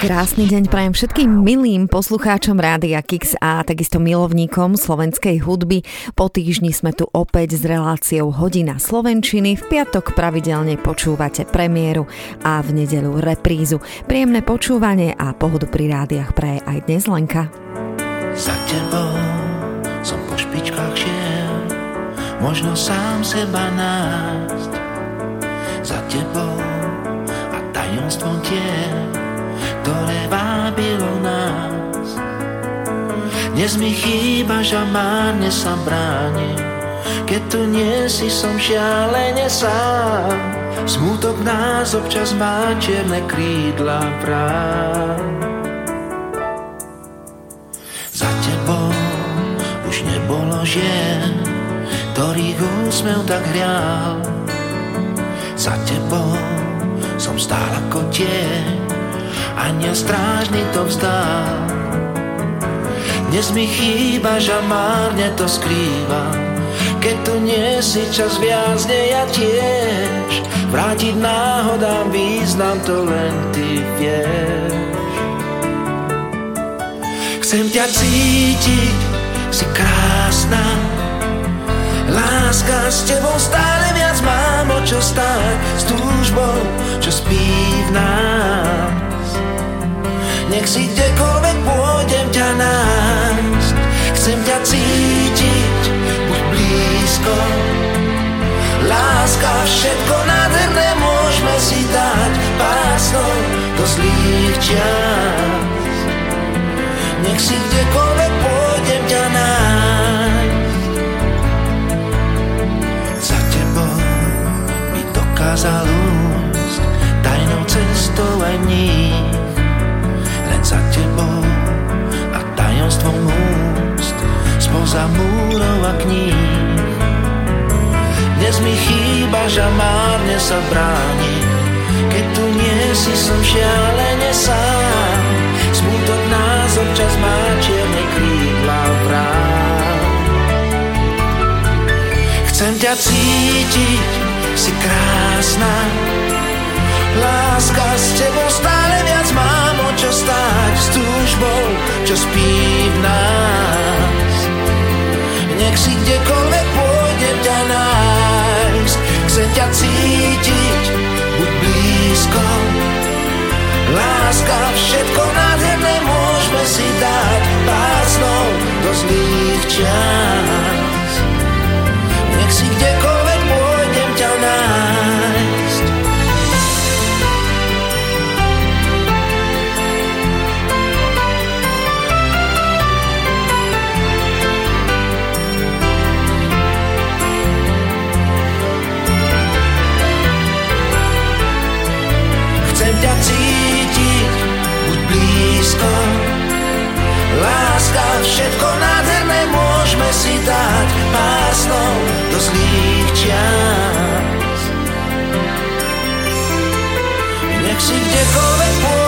Krásny deň prajem všetkým milým poslucháčom Rádia Kix a takisto milovníkom slovenskej hudby. Po týždni sme tu opäť s reláciou Hodina Slovenčiny. V piatok pravidelne počúvate premiéru a v nedelu reprízu. Príjemné počúvanie a pohodu pri rádiach praje aj dnes Lenka. Za tebou som po špičkách šiel, možno sám seba nájsť. Za tebou a tajomstvom tiel ktoré vábilo nás. Dnes mi chýba, že márne sa bráni, keď tu nie si, som šialene sám. Smutok nás občas má čierne krídla prám. Za tebou už nebolo žien, ktorých úsmev tak hrial. Za tebou som stál ako tieň, aniel strážny to vzdal. Dnes mi chýba, že márne to skrýva, keď tu nie si čas viazne ja tiež. Vrátiť náhodám význam to len ty vieš. Chcem ťa cítiť, si krásna, Láska s tebou stále viac mám o čo stáť S túžbou, čo spí v nás nech si kdekoľvek pôjdem ťa nájsť. Chcem ťa cítiť, buď blízko. Láska, všetko nádherné môžeme si dať Pásnou do zlých čas Nech si kdekoľvek pôjdem ťa nájsť. Za tebou mi dokázal úsť Tajnou cestou aj dní za tebou a tajomstvom úst spoza múrov a kníh. Dnes mi chýba, že márne sa bráni, keď tu nie si, som šialene sám. Smutok nás občas má čierne krídla vrát. Chcem ťa cítiť, si krásna, Láska s tebou stále viac mám o čo stáť S túžbou, čo spí v nás. Nech si kdekoľvek pôjdem ťa nájsť Chcem ťa cítiť, buď blízko. Láska, všetko nádherné môžeme si dať Pásnou do zlých čas všetko nádherné môžeme si dať pásnou do zlých čas. Nech si kdekoľvek pôjdem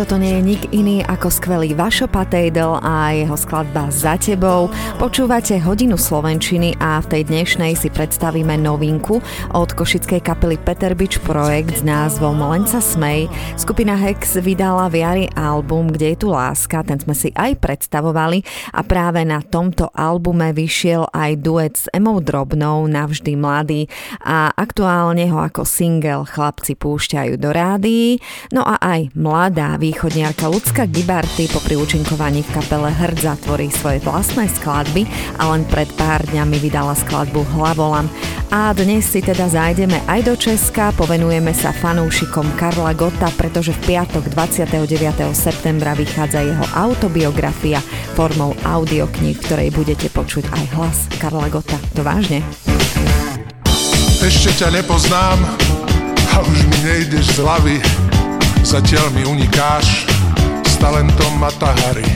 Toto nie je nik iný ako skvelý Vašo Patejdel a jeho skladba Za tebou. Počúvate hodinu Slovenčiny a v tej dnešnej si predstavíme novinku od košickej kapely Peter Beach Projekt s názvom Len sa smej. Skupina Hex vydala v jari album Kde je tu láska, ten sme si aj predstavovali a práve na tomto albume vyšiel aj duet s Emou Drobnou Navždy mladý a aktuálne ho ako single chlapci púšťajú do rádií. No a aj mladá východniarka Lucka Gibarty po účinkovaní v kapele Hrdza tvorí svoje vlastné skladby a len pred pár dňami vydala skladbu Hlavolam. A dnes si teda zájdeme aj do Česka, povenujeme sa fanúšikom Karla Gota, pretože v piatok 29. septembra vychádza jeho autobiografia formou audiokníh, v ktorej budete počuť aj hlas Karla Gota. To vážne? Ešte ťa nepoznám a už mi nejdeš z hlavy Zatiaľ mi unikáš s talentom Matahari.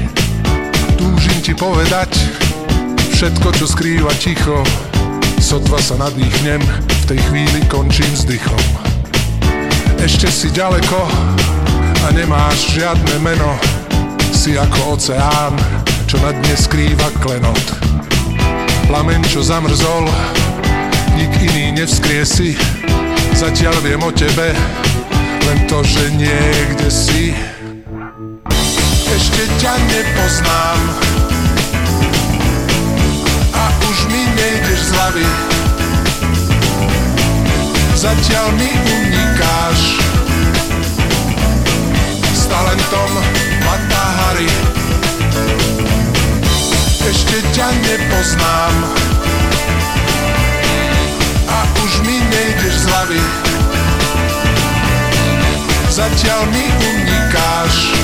Túžim ti povedať všetko, čo skrýva ticho. Sotva sa nadýchnem, v tej chvíli končím s dychom Ešte si ďaleko a nemáš žiadne meno. Si ako oceán, čo na dne skrýva klenot. Plamen, čo zamrzol, nik iný nevzkriesi Zatiaľ viem o tebe, len to, že niekde si. Ešte ťa nepoznám. A už mi nejdeš z hlavy. Zatiaľ mi unikáš. S talentom Matahari Ešte ťa nepoznám. A už mi nejdeš z hlavy Zatiaľ mi unikáš.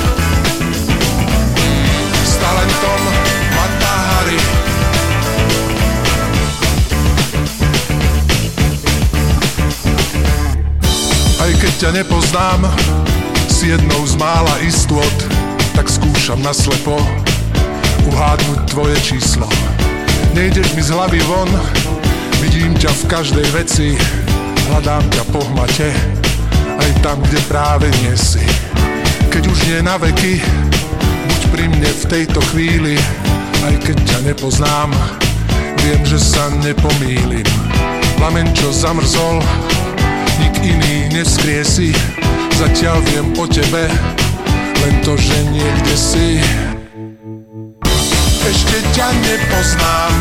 S talentom Matahari Aj keď ťa nepoznám Si jednou z mála istôt Tak skúšam naslepo Uhádnuť tvoje číslo Nejdeš mi z hlavy von Vidím ťa v každej veci Hľadám ťa po hmate tam, kde práve nie si Keď už nie na veky Buď pri mne v tejto chvíli. Aj keď ťa nepoznám Viem, že sa nepomýlim. Plamen, čo zamrzol nik iný nevskriesi Zatiaľ viem o tebe Len to, že niekde si. Ešte ťa nepoznám.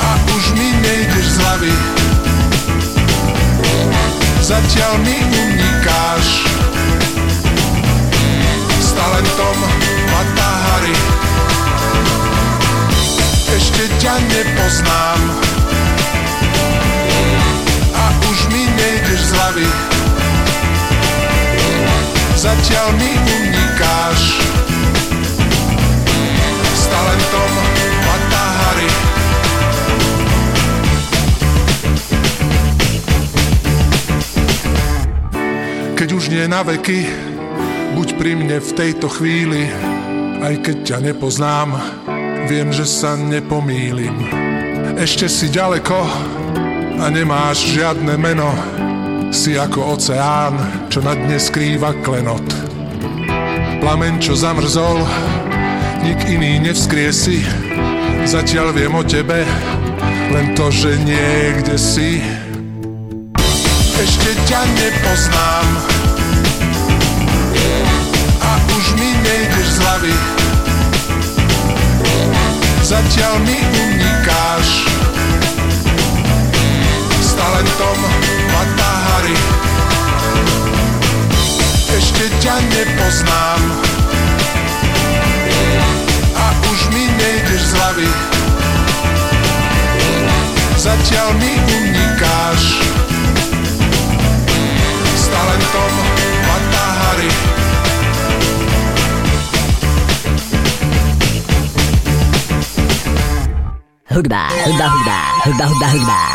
A už mi nejdeš z hlavy Zatiaľ mi unikáš. S talentom Matahari Ešte ťa nepoznám. A už mi nejdeš z hlavy. Zatiaľ mi unikáš. S talentom už nie na veky. Buď pri mne v tejto chvíli Aj keď ťa nepoznám. Viem, že sa nepomýlim. Ešte si ďaleko A nemáš žiadne meno. Si ako oceán Čo na dne skrýva klenot. Plamen, čo zamrzol Nik iný nevzkriesi Zatiaľ viem o tebe Len to, že niekde si Ešte ťa nepoznám. A už mi nejdeš z hlavy. Zatiaľ mi unikáš. S talentom Matahari Ešte ťa nepoznám. A už mi nejdeš z hlavy. Zatiaľ mi unikáš S talentom Matahari Hudba, hudba, hudba, hudba, hudba, hudba.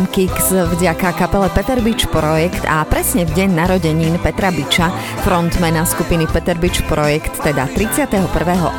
Rádiom Kix vďaka kapele Peter Beach Projekt a presne v deň narodenín Petra Biča, frontmana skupiny Peter Beach Projekt, teda 31.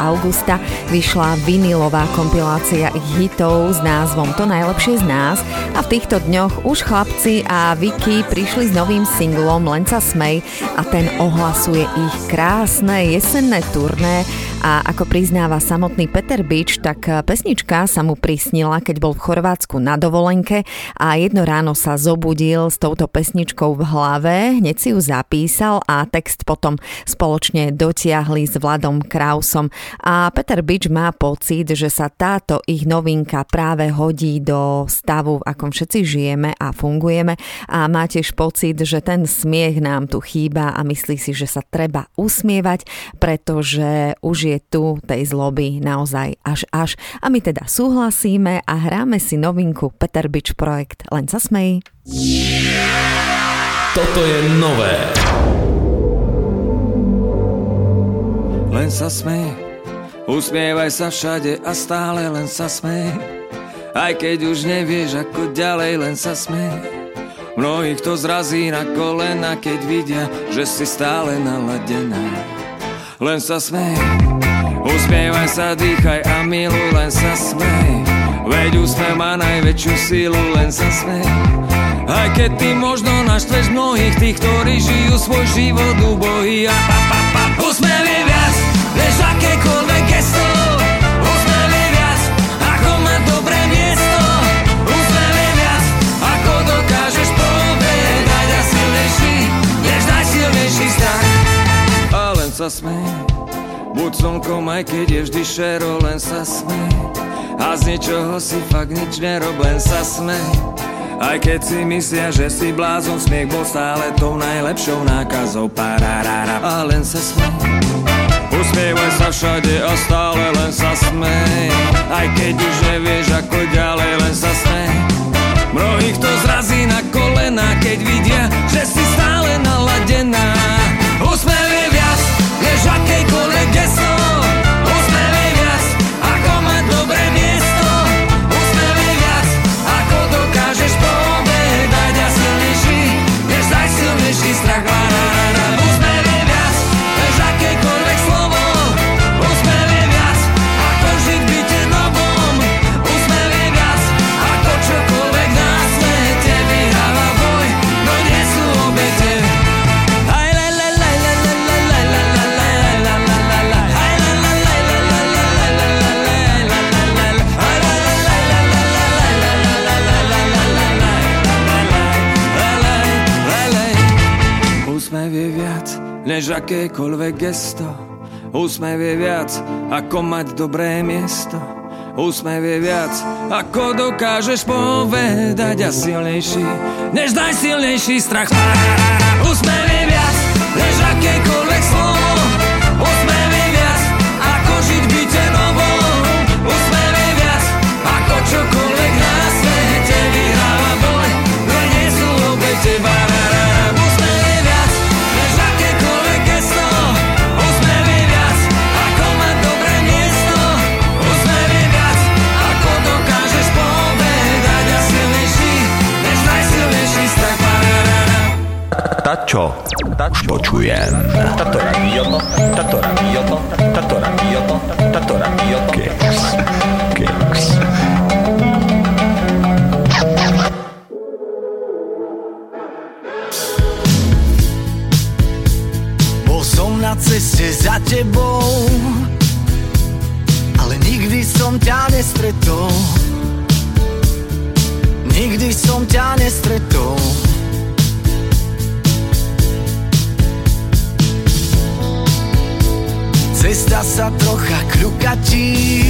augusta, vyšla vinilová kompilácia ich hitov s názvom To najlepšie z nás a v týchto dňoch už chlapci a Vicky prišli s novým singlom Len smej a ten ohlasuje ich krásne jesenné turné a ako priznáva samotný Peter Beach, tak pesnička sa mu prisnila, keď bol v Chorvátsku na dovolenke a jedno ráno sa zobudil s touto pesničkou v hlave, hneď si ju zapísal a text potom spoločne dotiahli s Vladom Krausom. A Peter Beach má pocit, že sa táto ich novinka práve hodí do stavu, v akom všetci žijeme a fungujeme a má tiež pocit, že ten smiech nám tu chýba a myslí si, že sa treba usmievať, pretože už je tu tej zloby naozaj až až. A my teda súhlasíme a hráme si novinku Peter Beach Projekt Len sa smej. Toto je nové. Len sa smej, usmievaj sa všade a stále len sa smej. Aj keď už nevieš ako ďalej, len sa smej Mnohých to zrazí na kolena, keď vidia, že si stále naladená Len sa smej. Usmievaj sa, dýchaj a milu, len sa smej. Veď úsmev má najväčšiu sílu, len sa smej. Aj keď ty možno naštveš mnohých tých, ktorí žijú svoj život ubohý. A pa, pa, pa. Úsmev je viac, než akékoľvek sa smej, buď slnkom, aj keď je vždy šero, len sa smej A z ničoho si fakt nič nerob, len sa smej aj keď si myslia, že si blázon, smiech bol stále tou najlepšou nákazou. Pararára, a len sa smej. Usmievaj sa všade a stále len sa smej. Aj keď už nevieš ako ďalej, len sa smej. Mnohých to zrazí na kolena, keď vidia, že si stále naladená. Usmievaj akékoľvek gesto. Úsmev je viac, ako mať dobré miesto. Úsmev je viac, ako dokážeš povedať a silnejší, než najsilnejší strach. Úsmev je viac, než akékoľvek slovo. Úsmev je viac, ako žiť byte novo. Úsmev ako čokoľvek Tačo, tačo. Počujem. Tato radio, tato radio, tato radio, tato radio. Kicks, kicks. Bol som na ceste za tebou, ale nikdy som ťa nestretol. Nikdy som ťa nestretol. Cesta sa trocha kľukatí.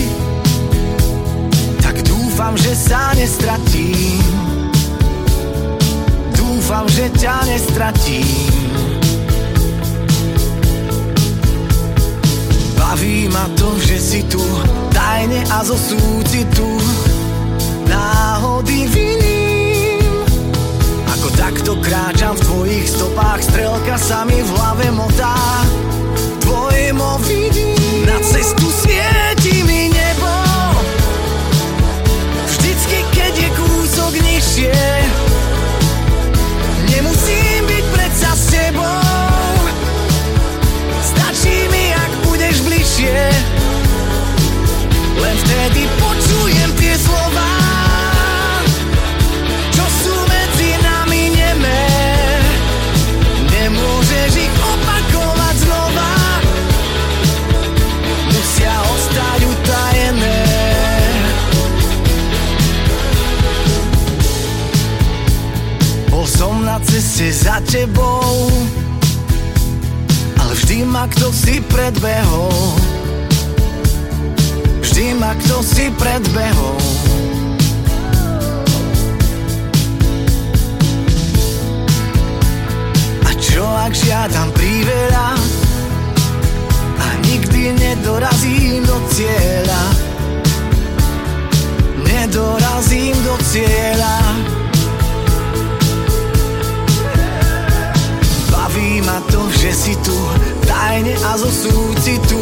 Tak dúfam, že sa nestratím. Dúfam, že ťa nestratím. Baví ma to, že si tu Tajne a zo súcitu. Náhody viním. Ako takto kráčam v tvojich stopách Strelka sa mi v hlave motá tvojmo vidím Na cestu svieti mi nebo. Vždycky, keď je kúsok nižšie Nemusím byť predsa s tebou. Stačí mi, ak budeš bližšie. Len vtedy počujem ceste za tebou. Ale vždy ma kto si predbehol. Vždy ma kto si predbehol. A čo ak žiadam priveľa A nikdy nedorazím do cieľa. Nedorazím do cieľa Baví ma to, že si tu Tajne a zo súcitu.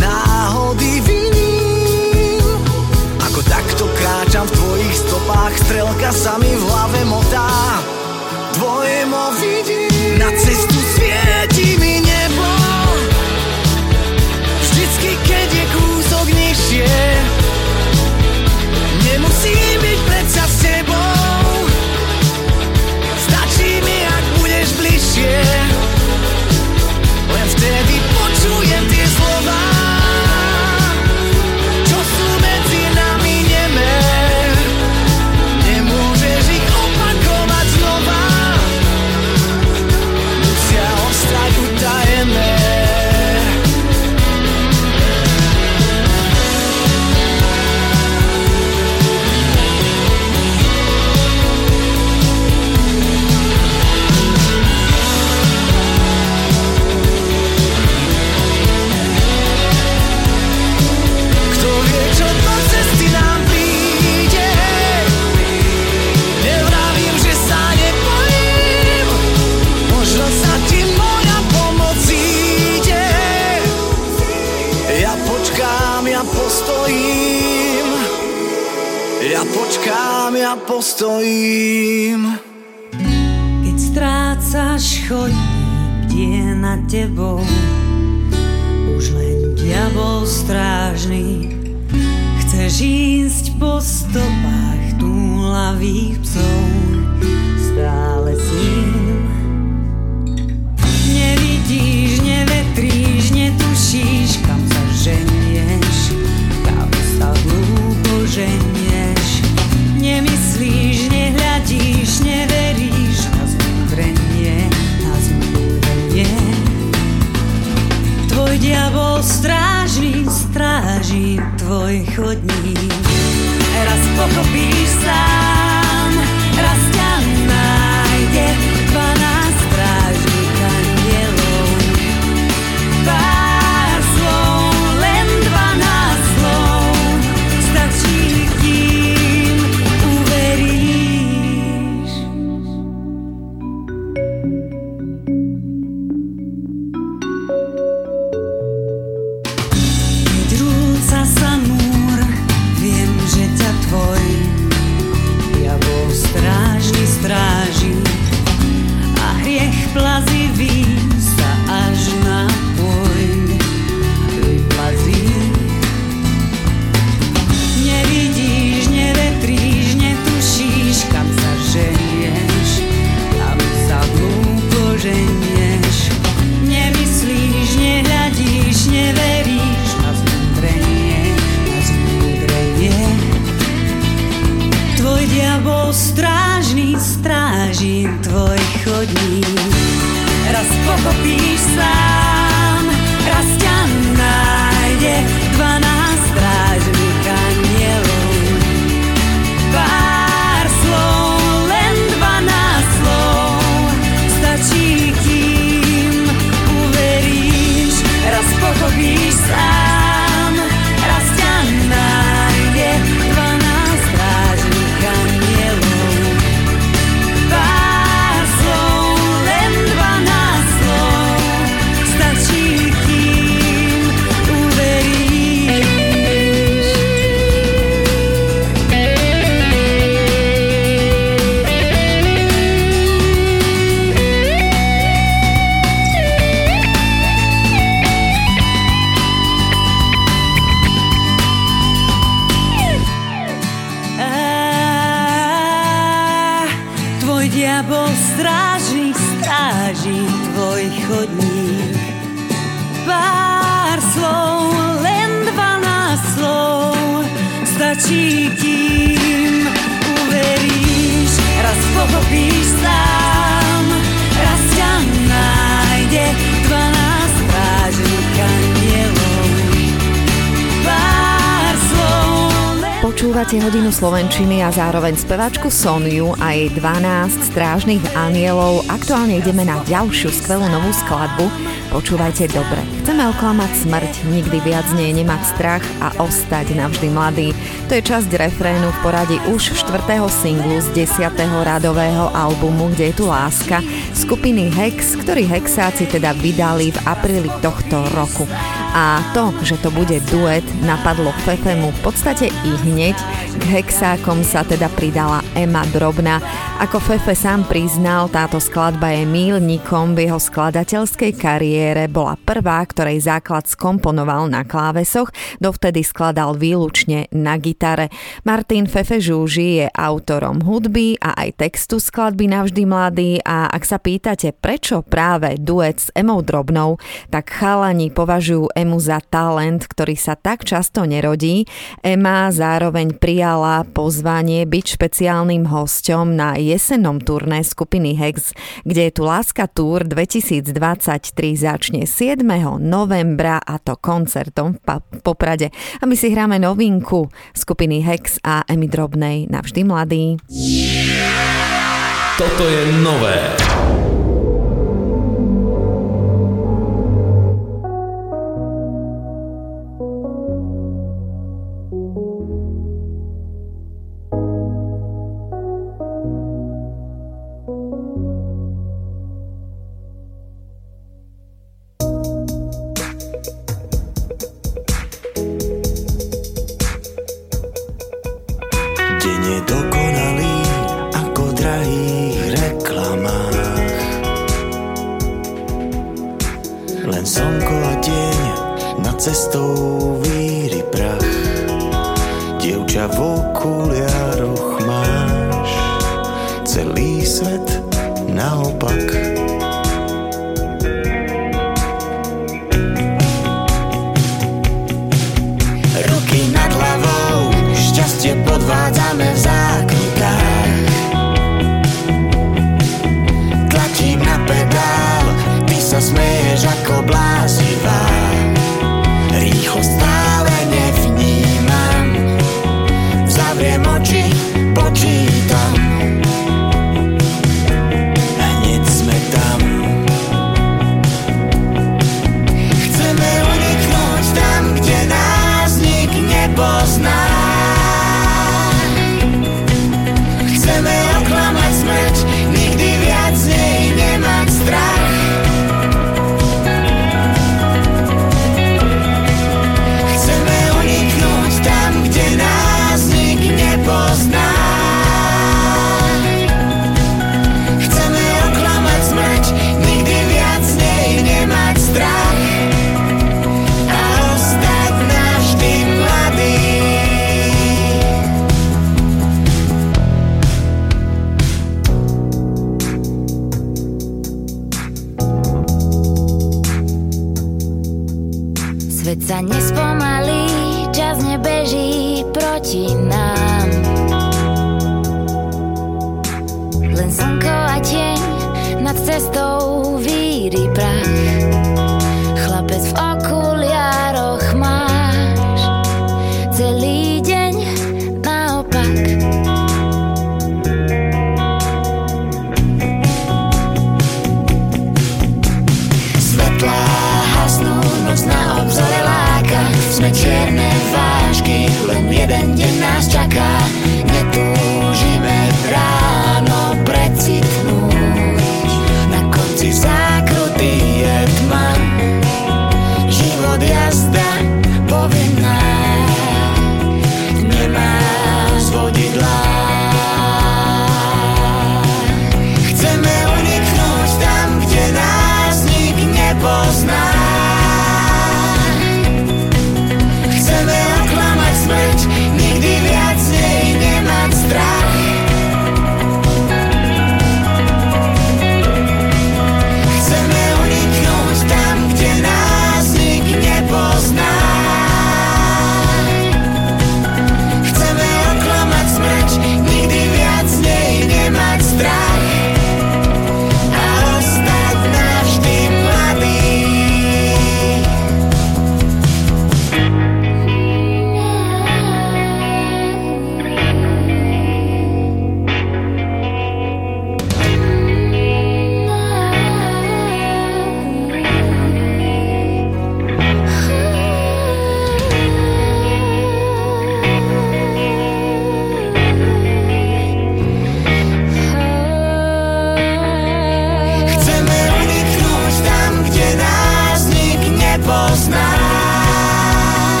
Náhody viním postojím. Keď strácaš chodník, kde na tebou už len diabol strážny. Chceš ísť po stopách túlavých psov, stráži tvoj chodník. Raz pochopíš sám, Slovenčiny a zároveň speváčku Soniu a jej 12 strážnych anielov. Aktuálne ideme na ďalšiu skvelú novú skladbu. Počúvajte dobre. Chceme oklamať smrť, nikdy viac nie nemať strach a ostať navždy mladý. To je časť refrénu v poradí už štvrtého singlu z 10. radového albumu Kde je tu láska skupiny Hex, ktorý Hexáci teda vydali v apríli tohto roku. A to, že to bude duet, napadlo Fefemu v podstate i hneď. K Hexákom sa teda pridala Emma Drobna. Ako Fefe sám priznal, táto skladba je mílnikom v jeho skladateľskej kariére. Bola prvá, ktorej základ skomponoval na klávesoch, dovtedy skladal výlučne na gitare. Martin Fefe Žúži je autorom hudby a aj textu skladby Navždy mladý a ak sa pýtate, prečo práve duet s Emou Drobnou, tak chalani považujú Emu za talent, ktorý sa tak často nerodí. Ema zároveň prijala pozvanie byť špeciálnym hosťom na jesennom turné skupiny Hex, kde je tu Láska Tour 2023 začne 7. novembra a to koncertom v Poprade. A my si hráme novinku skupiny Hex a Emy Drobnej Navždy mladý. Toto je nové.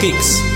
Kicks.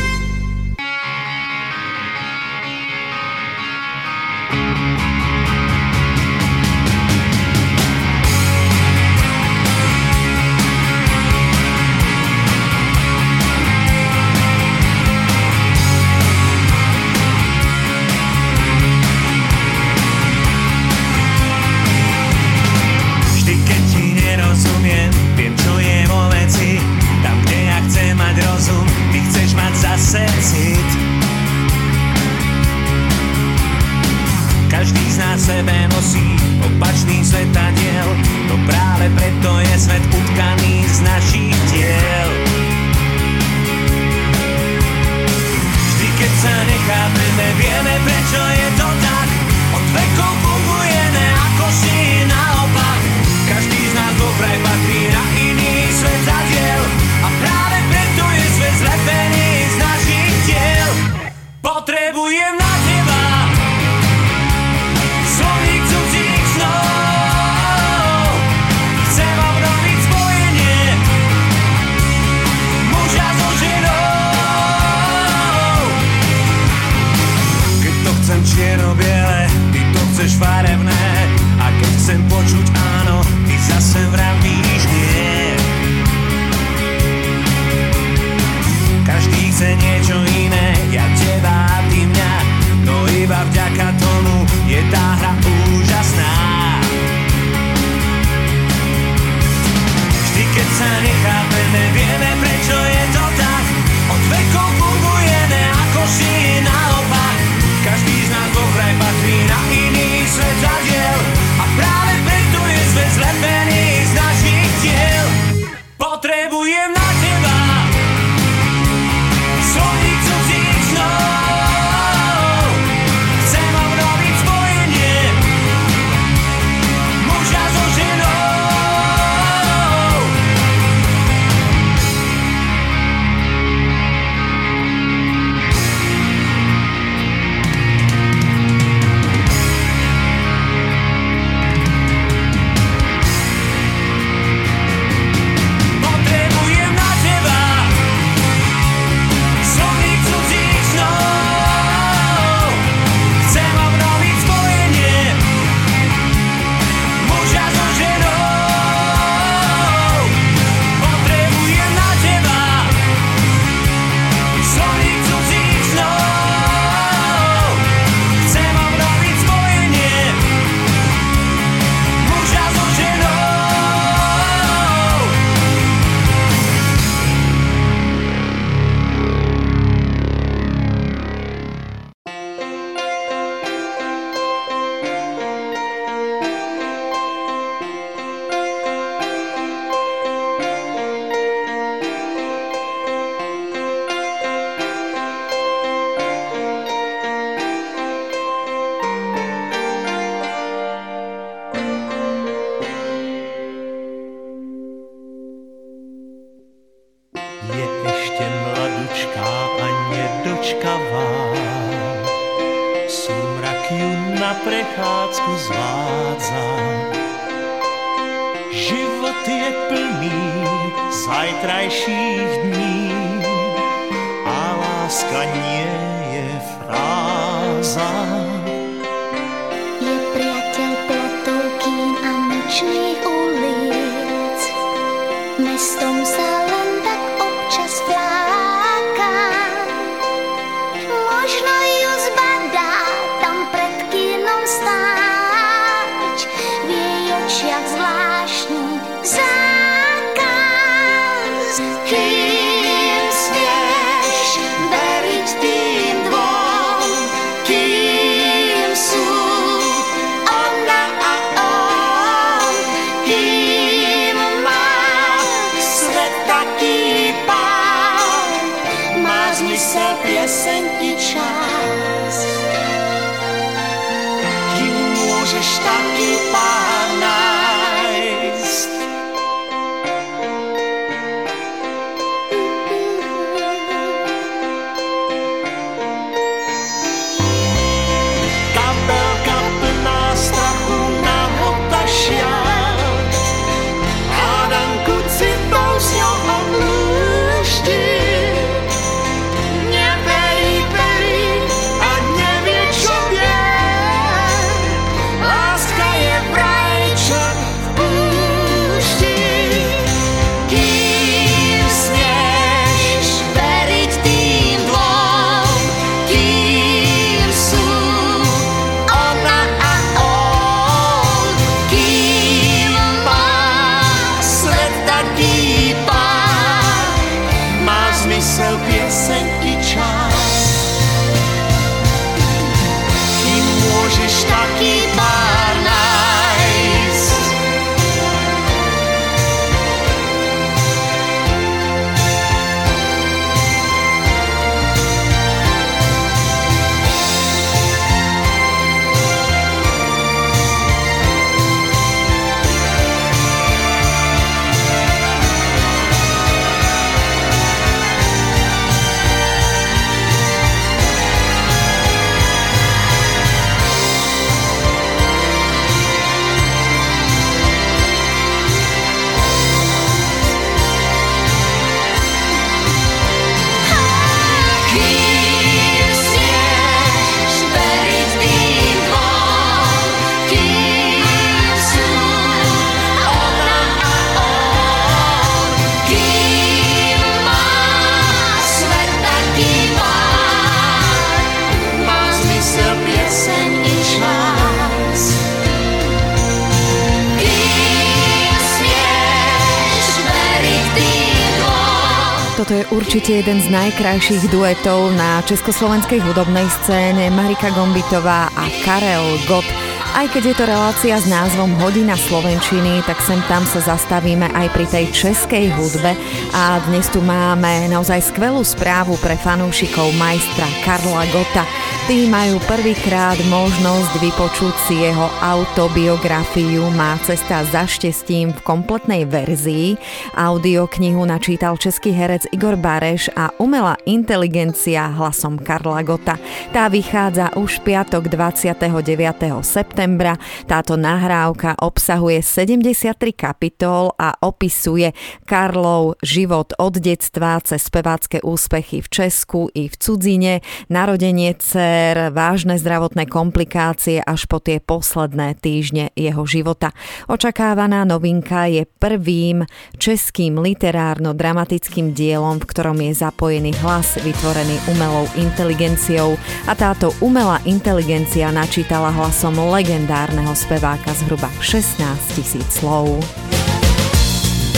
Určite jeden z najkrajších duetov na československej hudobnej scéne. Marika Gombitová a Karel Gott. Aj keď je to relácia s názvom Hodina Slovenčiny, tak sem tam sa zastavíme aj pri tej českej hudbe a dnes tu máme naozaj skvelú správu pre fanúšikov majstra Karla Gota. Tí majú prvýkrát možnosť vypočuť si jeho autobiografiu Má cesta za štestím v kompletnej verzii. Audioknihu načítal český herec Igor Bareš a umelá inteligencia hlasom Karla Gota. Tá vychádza už piatok 29. septembra. Táto nahrávka obsahuje 73 kapitol a opisuje Karlov život od detstva cez spevácké úspechy v Česku i v cudzine, narodenie dcer, vážne zdravotné komplikácie až po tie posledné týždne jeho života. Očakávaná novinka je prvým českým literárno-dramatickým dielom, v ktorom je zapojený hlas vytvorený umelou inteligenciou a táto umelá inteligencia načítala hlasom legendárneho speváka zhruba 16 tisíc slov.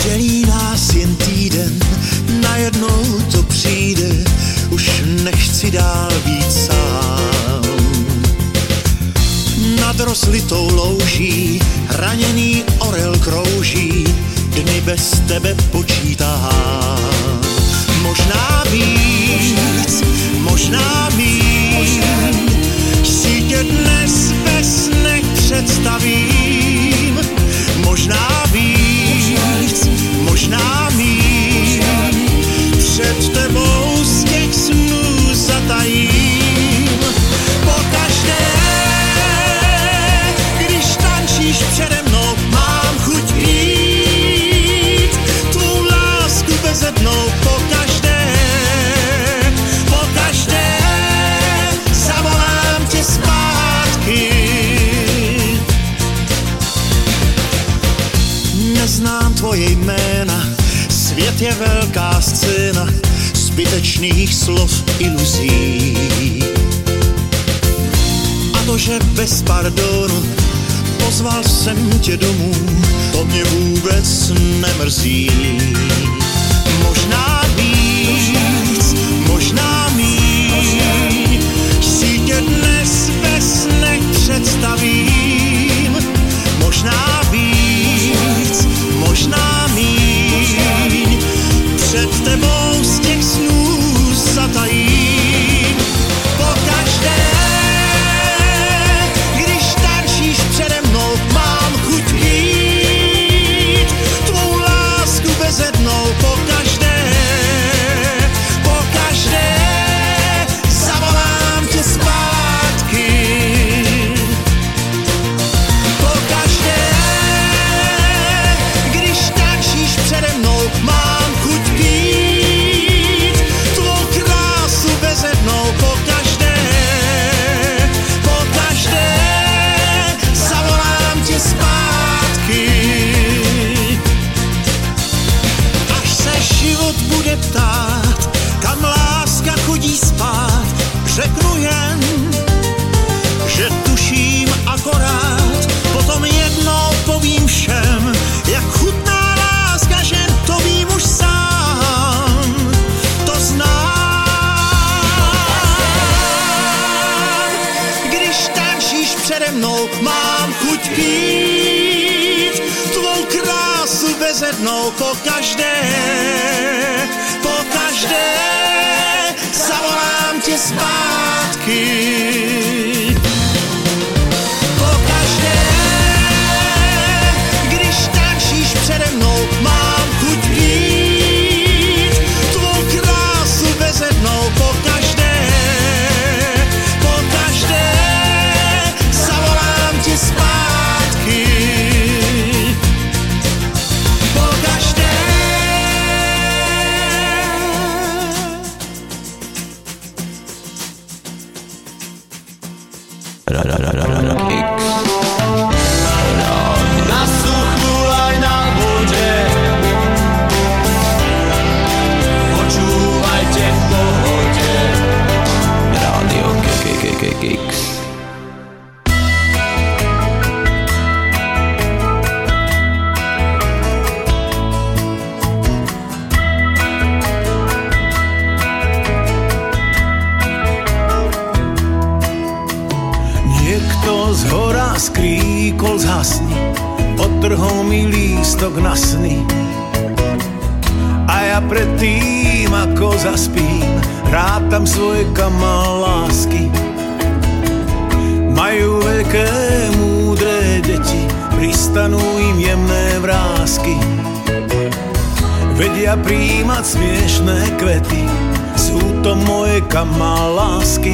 Dělí nás jen týden, rozlitou louží raněný orel krouží, dny bez tebe počítám. Možná víc, možná míň, si tě dnes ve snech představím. Je velká scéna zbytečných slov iluzí. A to, že bez pardonu pozval jsem tě domů, to mě vůbec nemrzí. Možná víc, možná míň, si tě dnes ve snech představím. Možná před tebou krásu beze dnou pokaždé, pokaždé zavolám tě zpátky. Básni, odtrhol mi lístok na sny. A ja predtým, ako zaspím, rátam svoje kamal lásky. Majú veľké múdre deti, pristanú im jemné vrázky. Vedia príjmať smiešné kvety, sú to moje kamal lásky.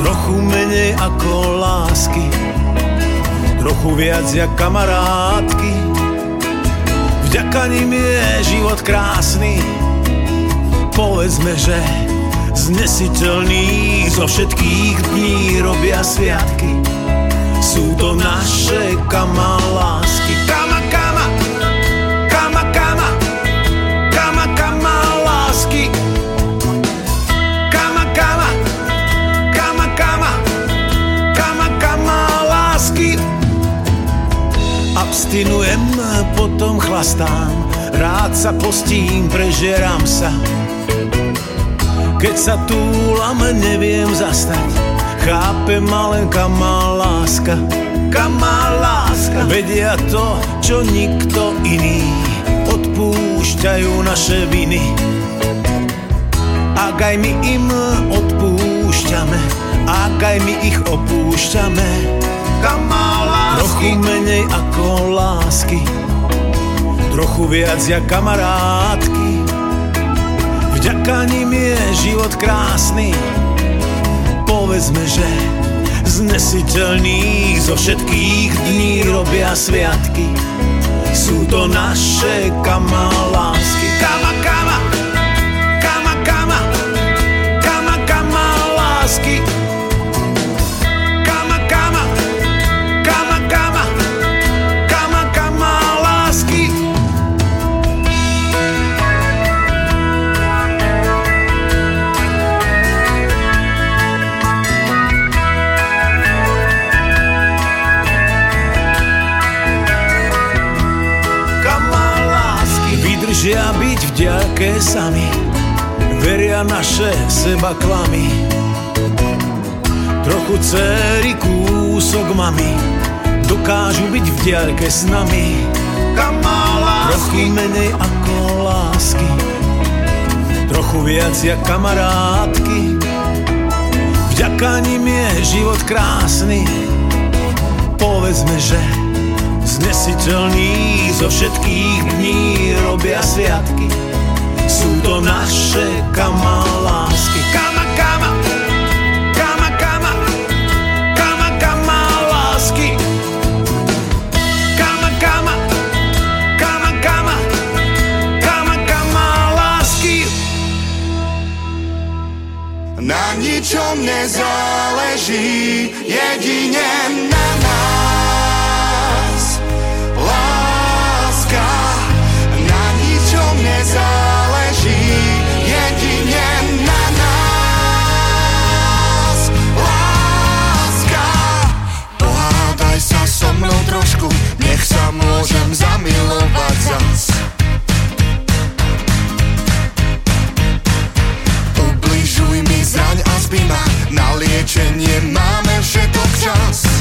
Trochu menej ako lásky, trochu viac jak kamarátky. Vďaka nim je život krásny, povedzme, že znesiteľný zo všetkých dní robia sviatky. Sú to naše kama lásky. Abstinujem, potom chlastám, rád sa postím, prežerám sa. Keď sa túlam, neviem zastať, chápem ma len kama láska. Kama láska, vedia to, čo nikto iný, odpúšťajú naše viny. Ak aj my im odpúšťame, ak aj my ich opúšťame, kama lásky. Trochu menej ako lásky, trochu viac jak kamarátky. Vďaka nim je život krásny, povedzme, že znesiteľný zo všetkých dní robia sviatky. Sú to naše kama lásky. Kama, kama, kama, vydržia byť v diaľke sami, veria naše seba klamy. Trochu dcery, kúsok mami, dokážu byť v diaľke s nami. Kama lásky trochu menej ako lásky, trochu viac jak kamarátky. Vďaka nim je život krásny, povedzme, že znesiteľný zo všetkých dní robia sviatky. Sú to naše kama lásky. Kama, kama, kama, kama, kama, kama lásky. Kama, kama, kama, kama, kama, kama lásky. Na ničom nezáleží, jedine na môžem zamilovať zas. Ubližuj mi, zraň a ma Na liečenie máme všetok čas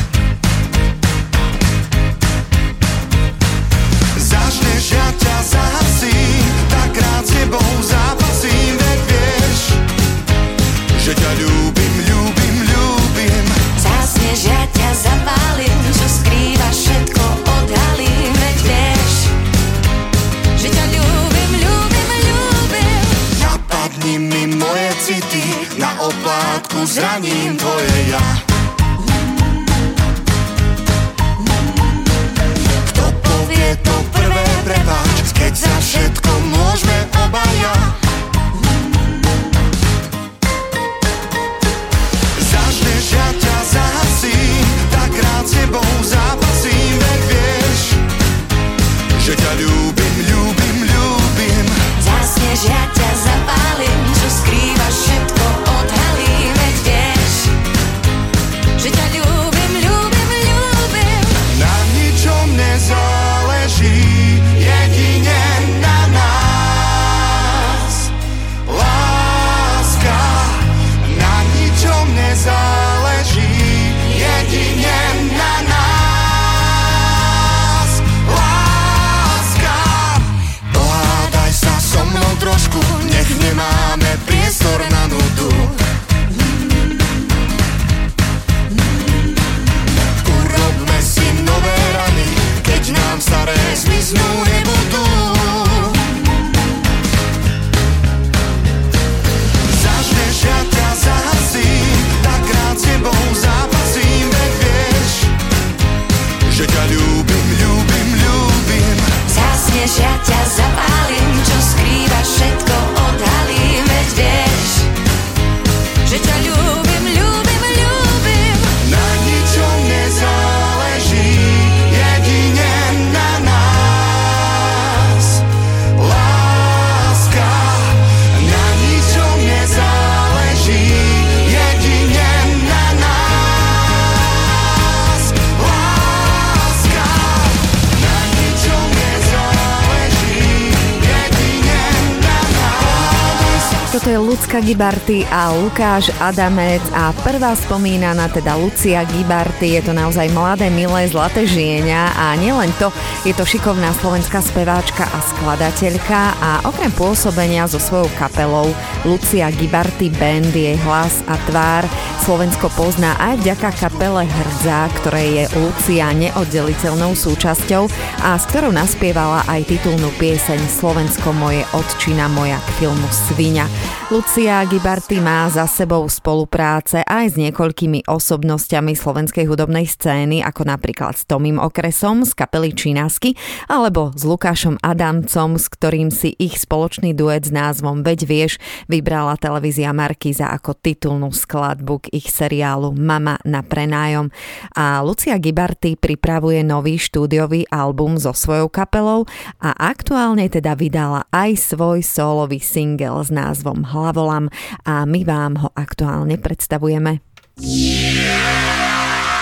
Je Lucka Gibarty a Lukáš Adamec a prvá spomínaná, teda Lucia Gibarty, je to naozaj mladé, milé, zlaté žieňa a nielen to, je to šikovná slovenská speváčka a skladateľka a okrem pôsobenia so svojou kapelou Lucia Gibarty Band, jej hlas a tvár Slovensko pozná aj vďaka kapele Hrdza, ktorej je Lucia neoddeliteľnou súčasťou a s ktorou naspievala aj titulnú pieseň Slovensko moje odčina moja k filmu Svinia. Lucia Gibarty má za sebou spolupráce aj s niekoľkými osobnosťami slovenskej hudobnej scény, ako napríklad s Tomým Okresom z kapely Činasky, alebo s Lukášom Adamcom, s ktorým si ich spoločný duet s názvom Veď vieš vybrala televízia Markiza ako titulnú skladbu k ich seriálu Mama na prenájom. A Lucia Gibarty pripravuje nový štúdiový album so svojou kapelou a aktuálne teda vydala aj svoj solový single s názvom Hlavolam a my vám ho aktuálne predstavujeme.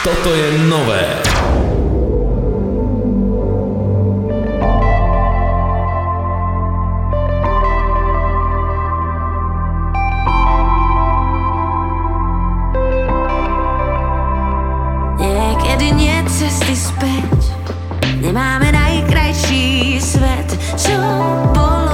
Toto je nové. Niekedy nie cesty späť Nemáme najkrajší svet Čo bolo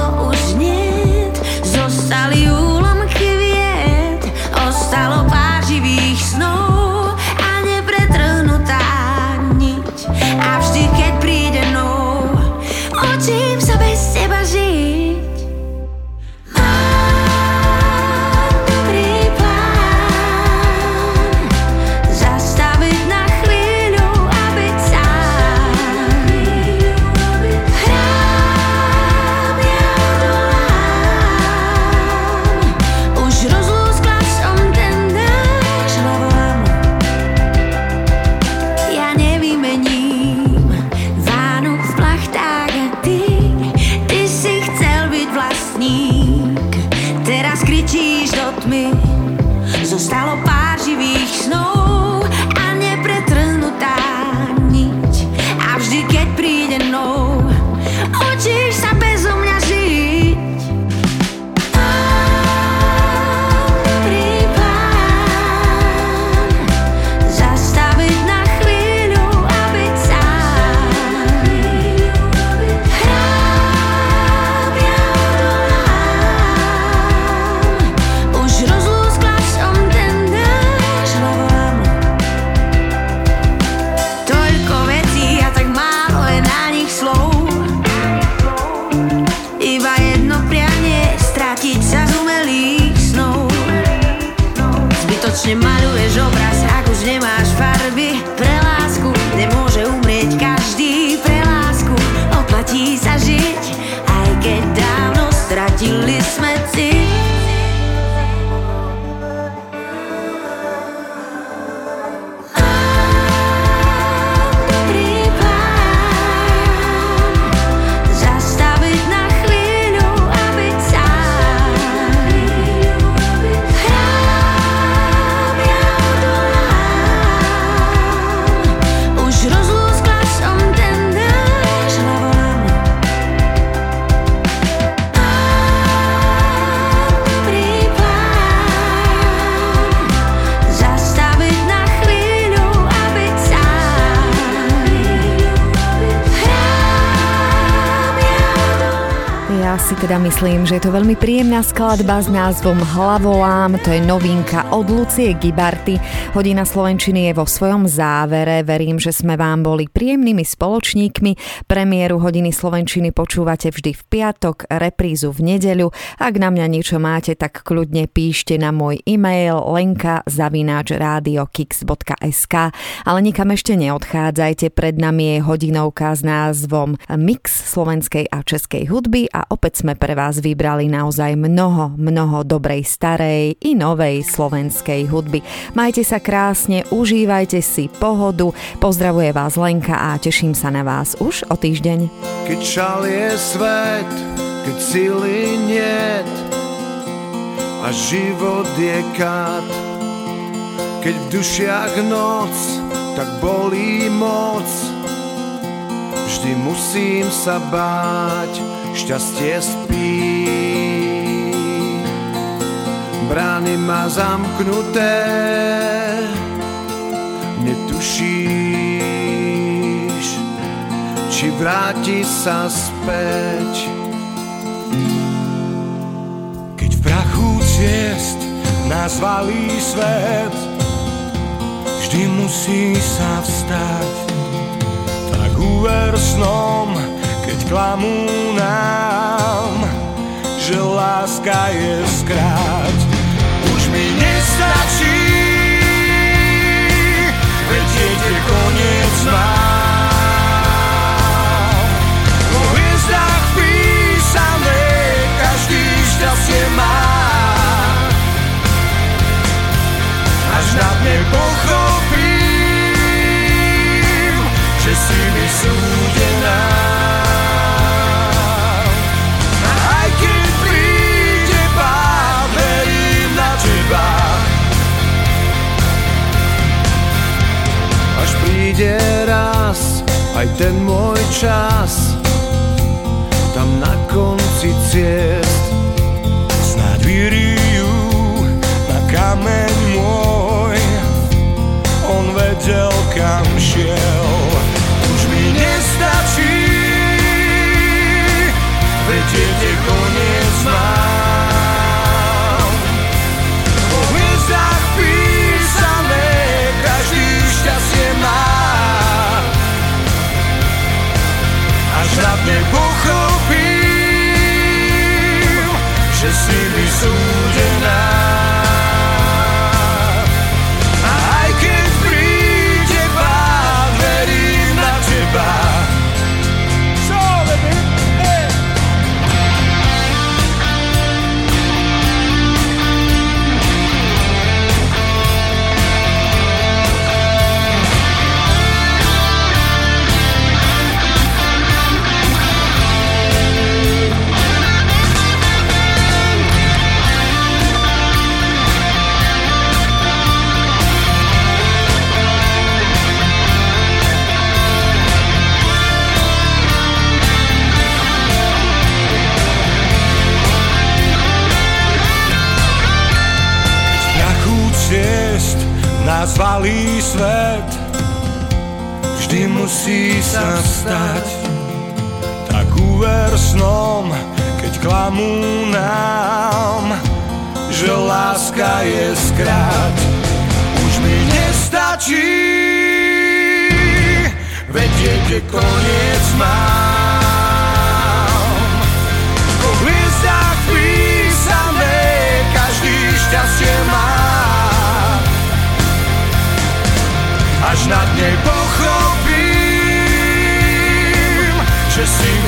myslím, že je to veľmi príjemná skladba s názvom Hlavolám, to je novinka od Lucie Gibarty. Hodina Slovenčiny je vo svojom závere, verím, že sme vám boli príjemnými spoločníkmi. Premiéru Hodiny Slovenčiny počúvate vždy v piatok, reprízu v nedeľu. Ak na mňa niečo máte, tak kľudne píšte na môj e-mail lenka zavináč radiokix.sk Ale nikam ešte neodchádzajte, pred nami je hodinovka s názvom Mix slovenskej a českej hudby a opäť sme pre vás vybrali naozaj mnoho, mnoho dobrej starej i novej slovenskej hudby. Majte sa krásne, užívajte si pohodu, pozdravuje vás Lenka a teším sa na vás už o týždeň. Keď šal je svet, keď sily niet a život je kat. Keď v dušiach noc, tak bolí moc. Vždy musím sa báť, šťastie spí. Brány má zamknuté, netušíš, či vráti sa späť. Keď v prachu ciest nás valí svet, vždy musí sa vstať. Tak uver snom, keď klamú nám, že láska je skráť. Už mi nestačí, vedieť je koniec mám. Po hviezdách písané, každý šťastie má. Až na dne pochopím, že si ten môj čas, tam na konci ciest. Snáď vyrijú na kameň môj, on vedel kam šiel. Už mi nestačí, vedieť je koniec see me soon. Valí svet. Vždy musí sa vstať. Tak uver snom, keď klamú nám Že láska je skráť Už mi nestačí Vedieť, že koniec mám Až na dne pochopím Že si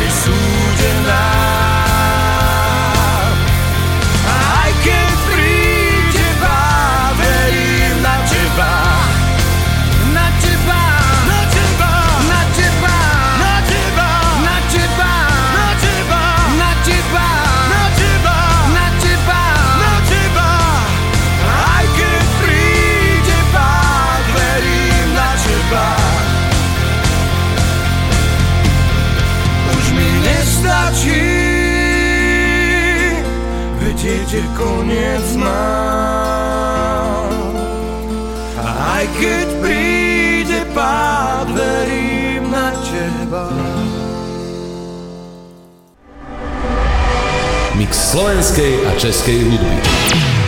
dieťa koniec má. Aj keď príde pád, verím na teba. Mix slovenskej a českej hudby.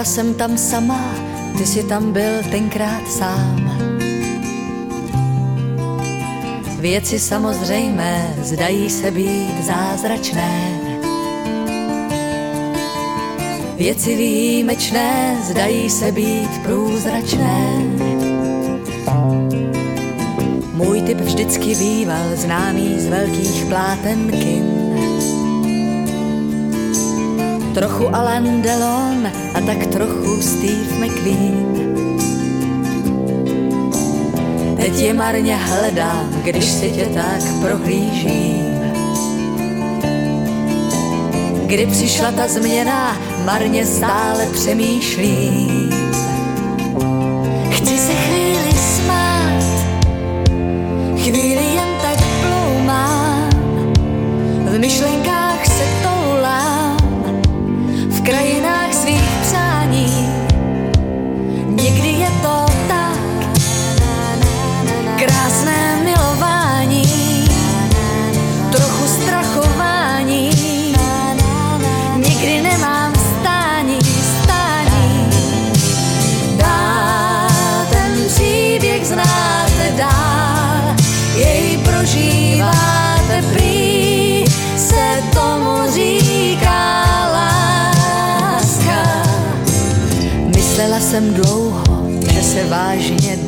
Byla jsem tam sama, ty si tam byl tenkrát sám. Věci samozřejmé zdají se být zázračné. Věci výjimečné zdají se být průzračné. Můj typ vždycky býval známý z velkých plátenky. Trochu Alan Delon, tak trochu Steve McQueen. Teď je marně hledám, když si tě tak prohlížím. Kdy přišla ta změna, marně stále přemýšlím.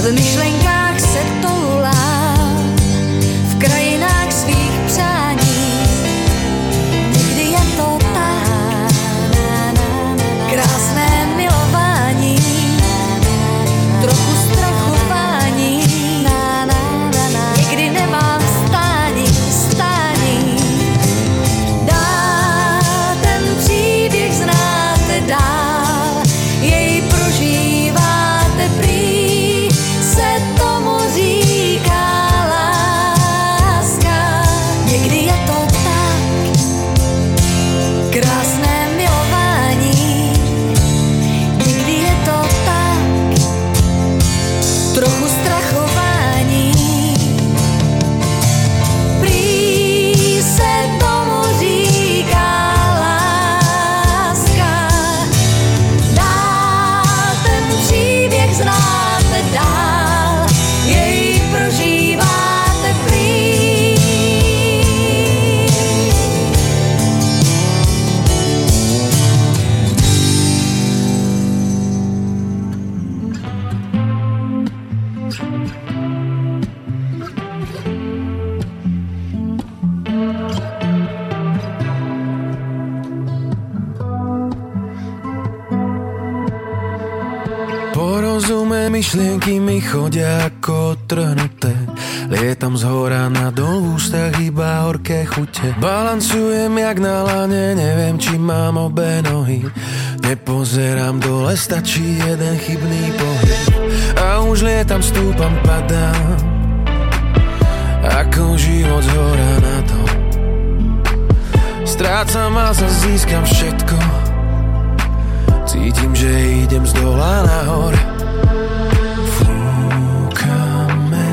V stúpam, padám Ako život z na dol Strácam a získam všetko. Cítim, že idem z dola nahor. Fúkame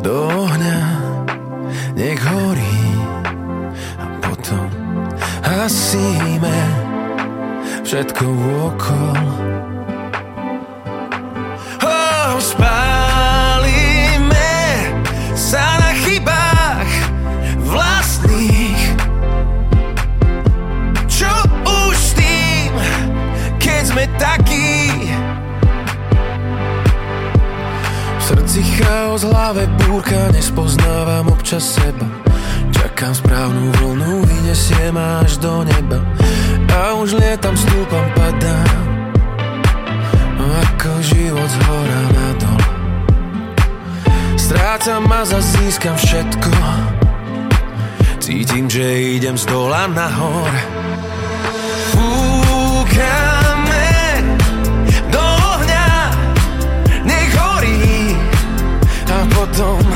do ohňa Nech horí. A potom hasíme Všetko okol hlave búrka, nespoznávam občas seba. Čakám správnu vlnu, vyniesie ma až do neba. A už lietam, stúpam, padám. Ako život z hora na dol. Strácam a získam všetko. Cítim, že idem z dola nahor. Fúkame a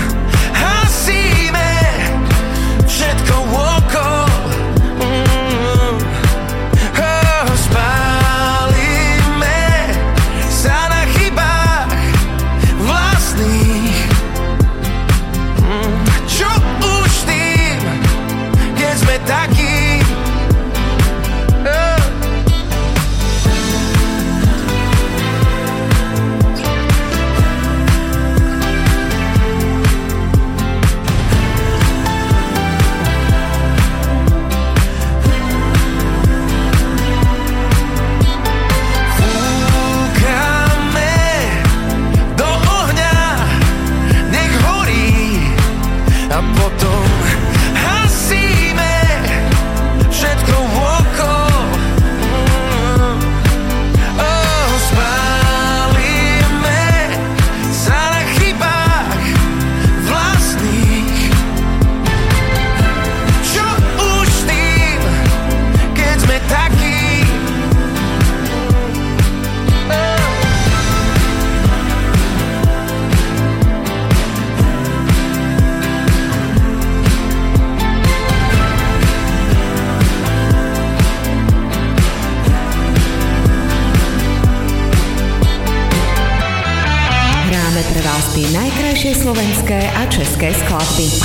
a české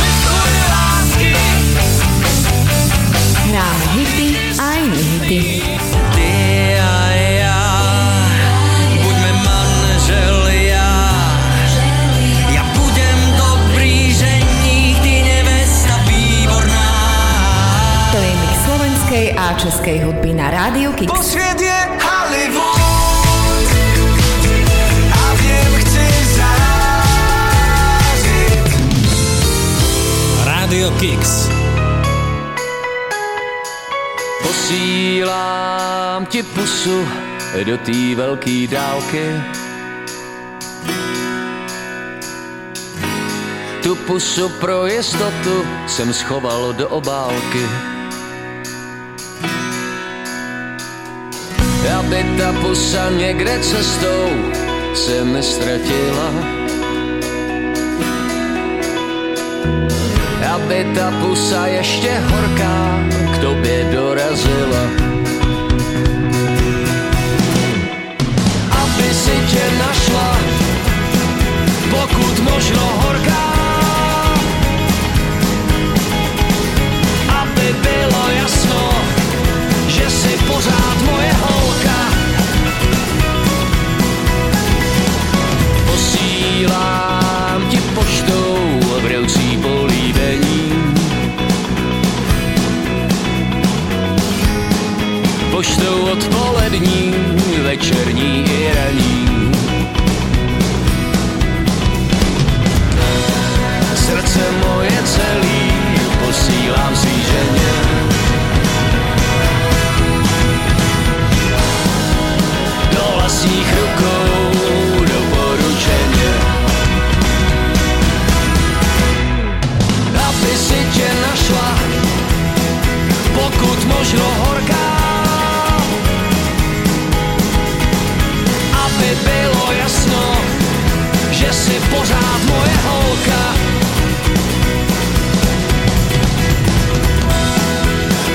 Kix. Posílám ti pusu do té velký dálky. Tu pusu pro jistotu jsem schoval do obálky. Aby ta pusa někde cestou se nestratila. Aby ta pusa ještě horká k tobě dorazila. Aby si tě našla, pokud možno horká. Poštou odpolední, večerní i ranní. Srdce moje celý posílám si ženě. Do vlastních rukou doporučeně. Aby si tě našla, pokud možno si pořád moje holka.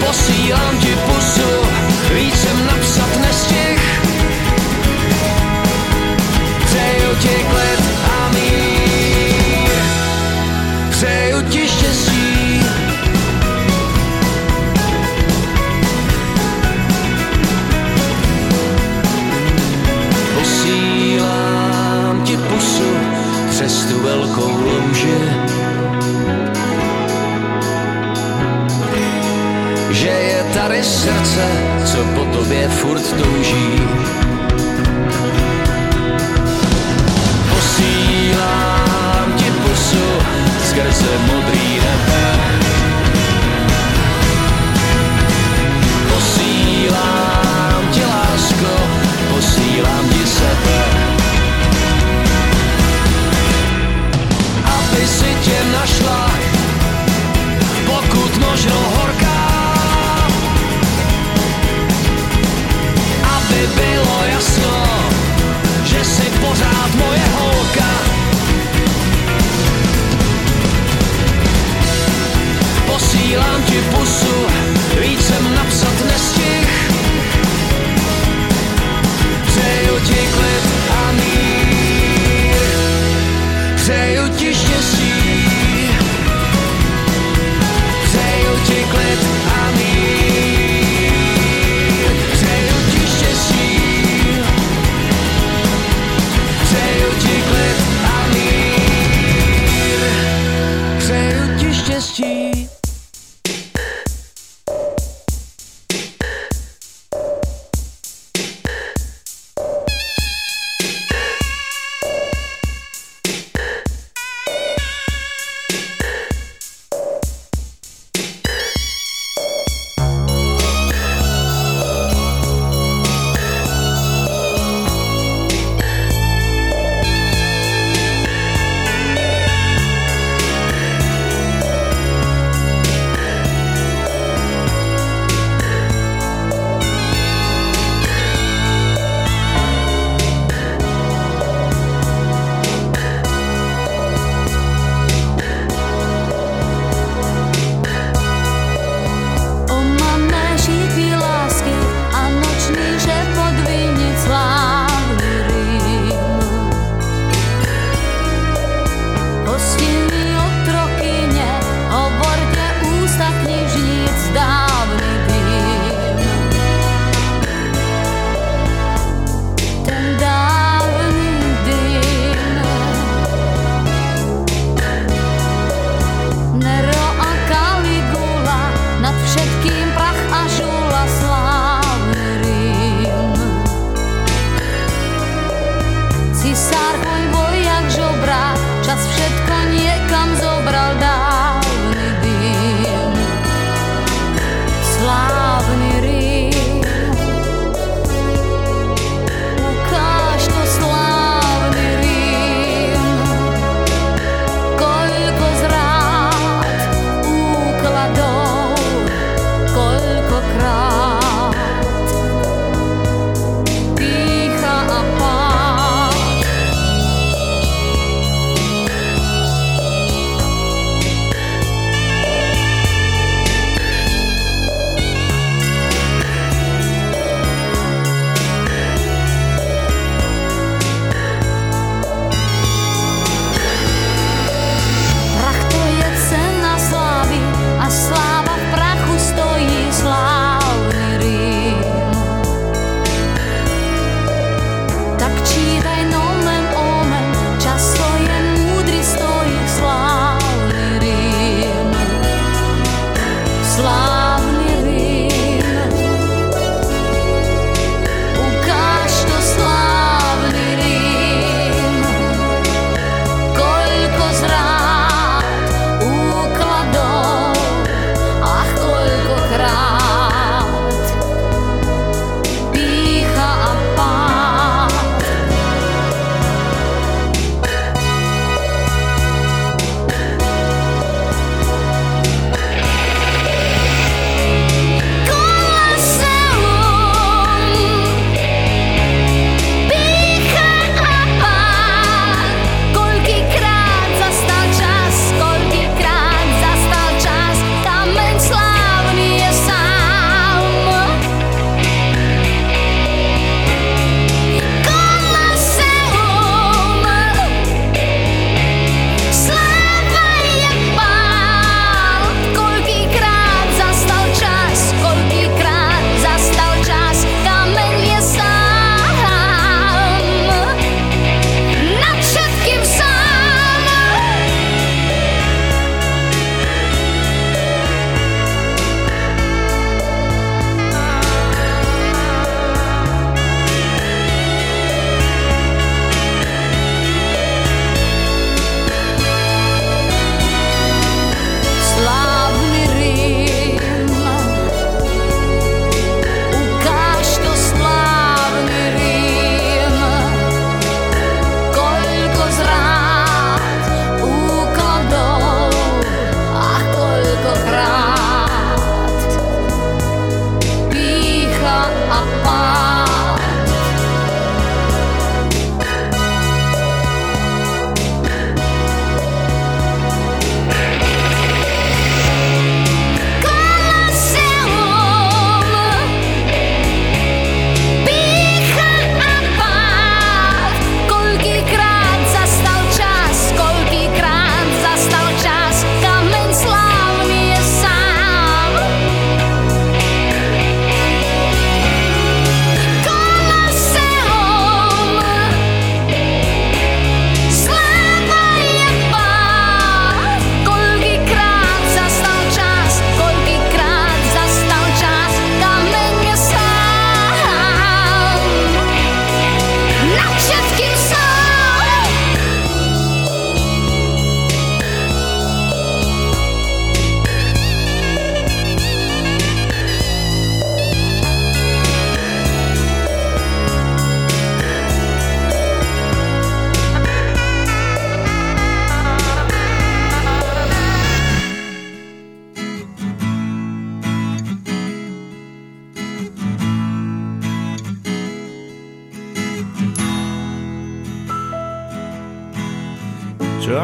Posílám ti pusu, víc jsem napsat nestih. Tady srdce, co po tobě furt touží. Posílám ti pusu skrze modrý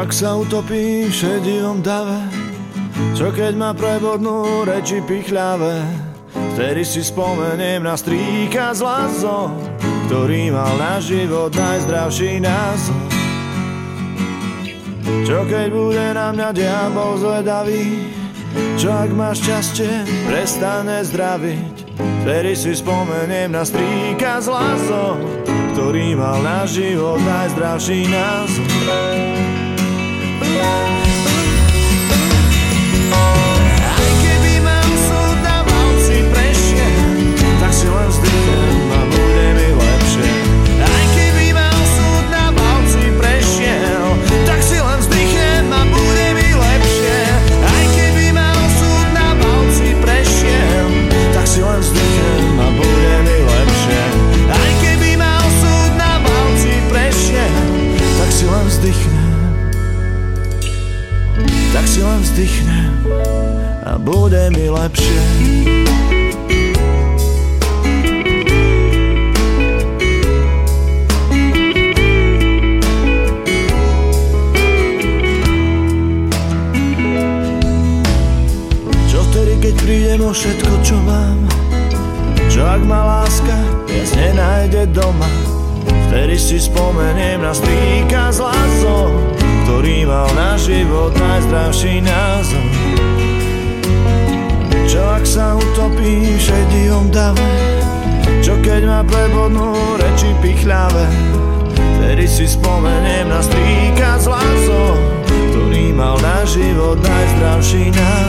ak sa utopí v šedivom dave Čo keď ma prebodnú reči pichľavé Vtedy si spomeniem na strýka z lazo Ktorý mal na život najzdravší názor Čo keď bude na mňa diabol zvedavý Čo ak ma šťastie prestane zdraviť. Vtedy si spomeniem na strýka z lazo Ktorý mal na život najzdravší názor Aj si len vzdychnem a bude mi lepšie. Čo vtedy, keď prídem o všetko, čo mám? Čo ak ma láska viac nenájde doma? Vtedy si spomeniem na strýka z lásou ktorý mal na život najzdravší názor. Čo ak sa utopí v šediom dave? Čo keď ma prebodnú reči pichľavé? Vtedy si spomeniem na strýka z lásou, ktorý mal na život najzdravší názor.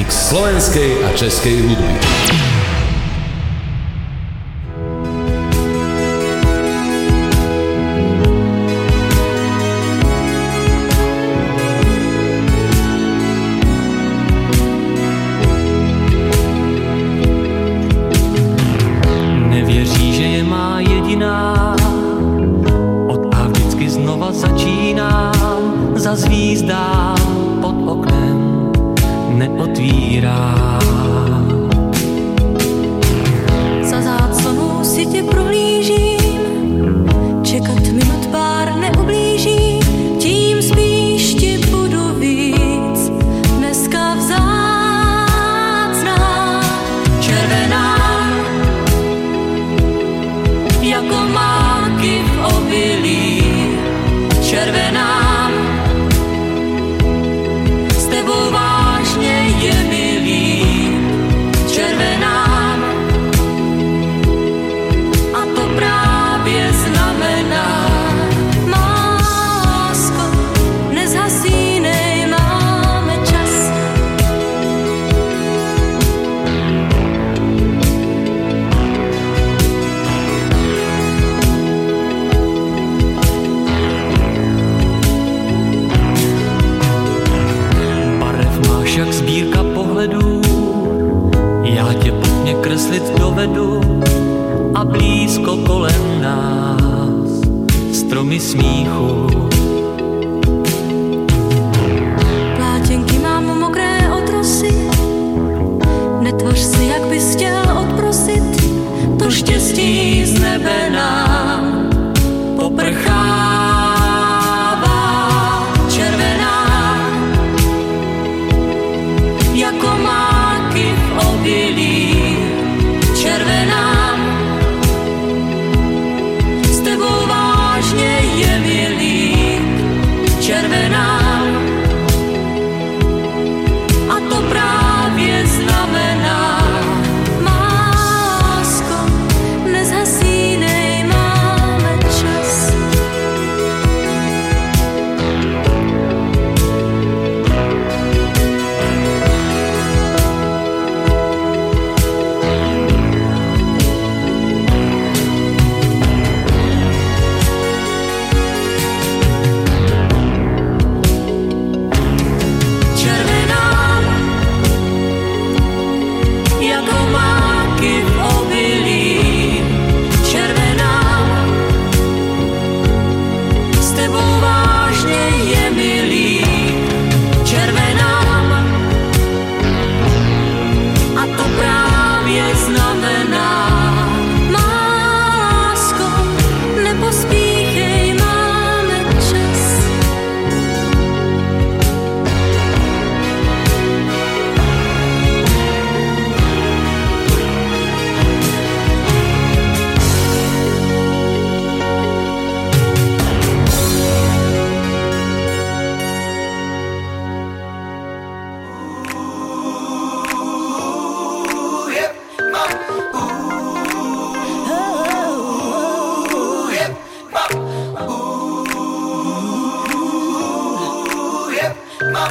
Mix slovenskej a českej hudby.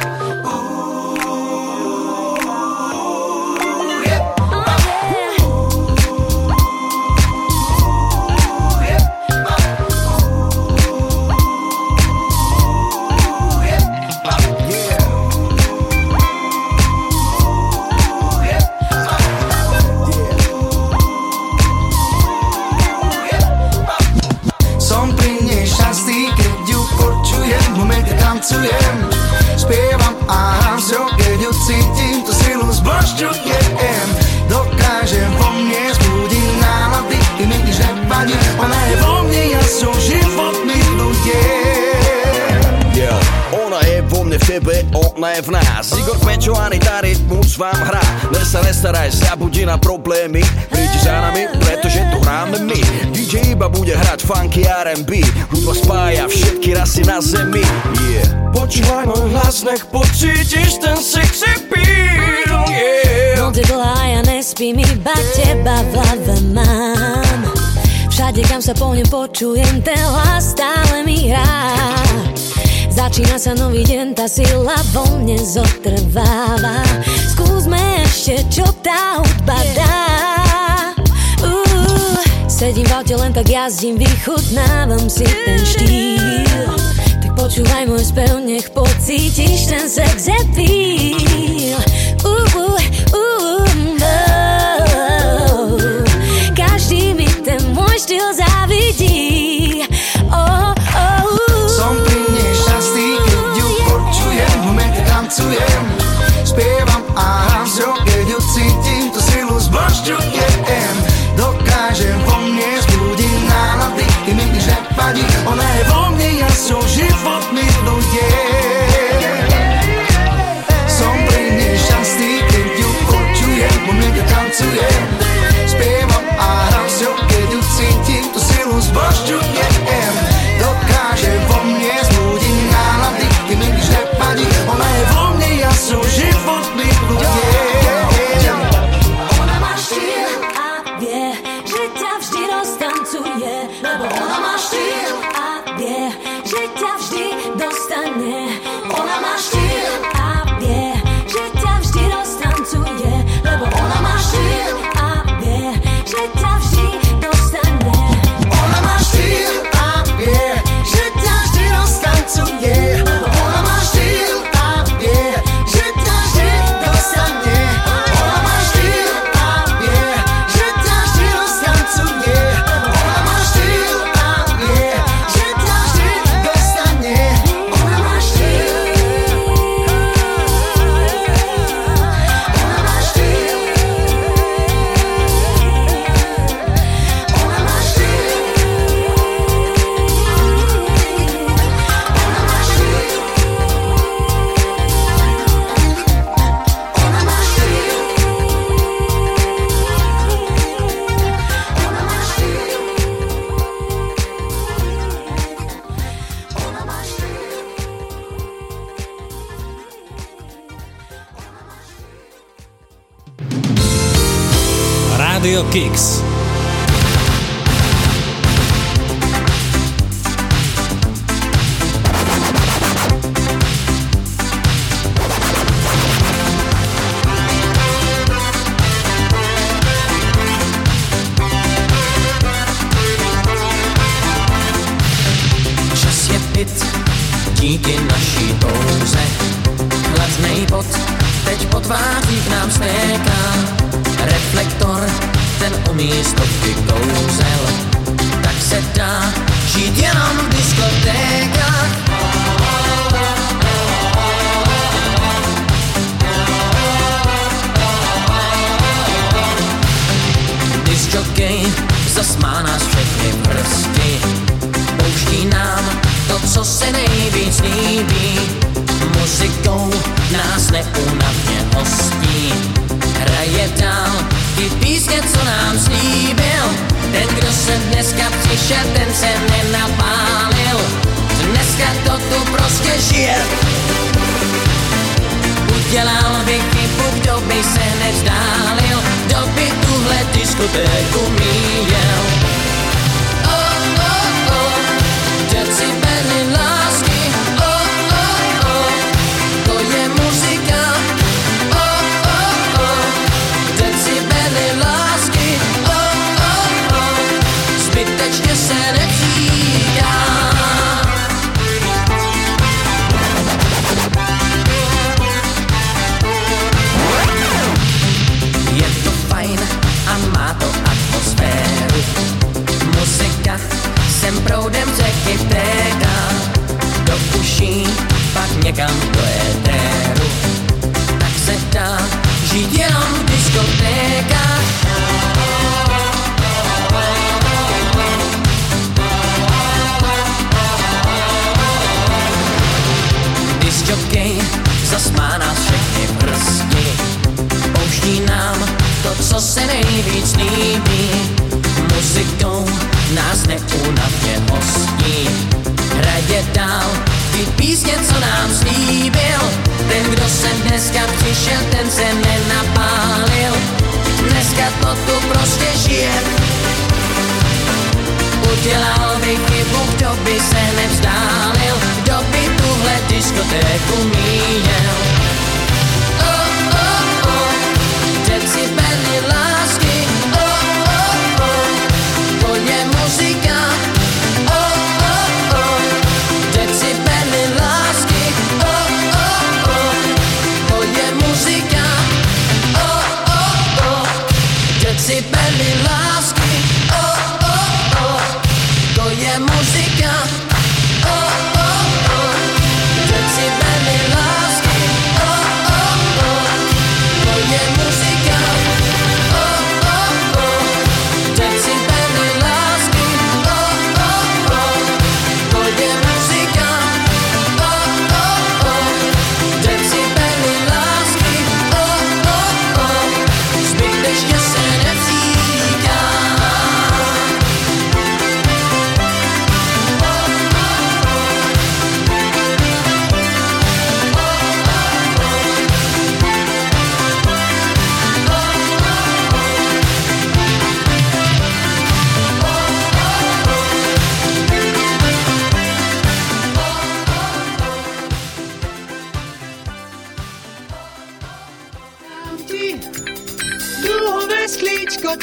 Ooh. snech pocítiš ten sexy feel, yeah. No ty ja nespím, iba teba v hlave mám. Všade, kam sa po ňom počujem, ten hlas stále mi hrá. Začína sa nový deň, tá sila vo mne zotrváva. Skúsme ešte, čo tá hudba dá. Uh, sedím v aute, len tak jazdím, vychutnávam si ten štýl. Počúvaj môj spev, nech pocítiš ten sex appeal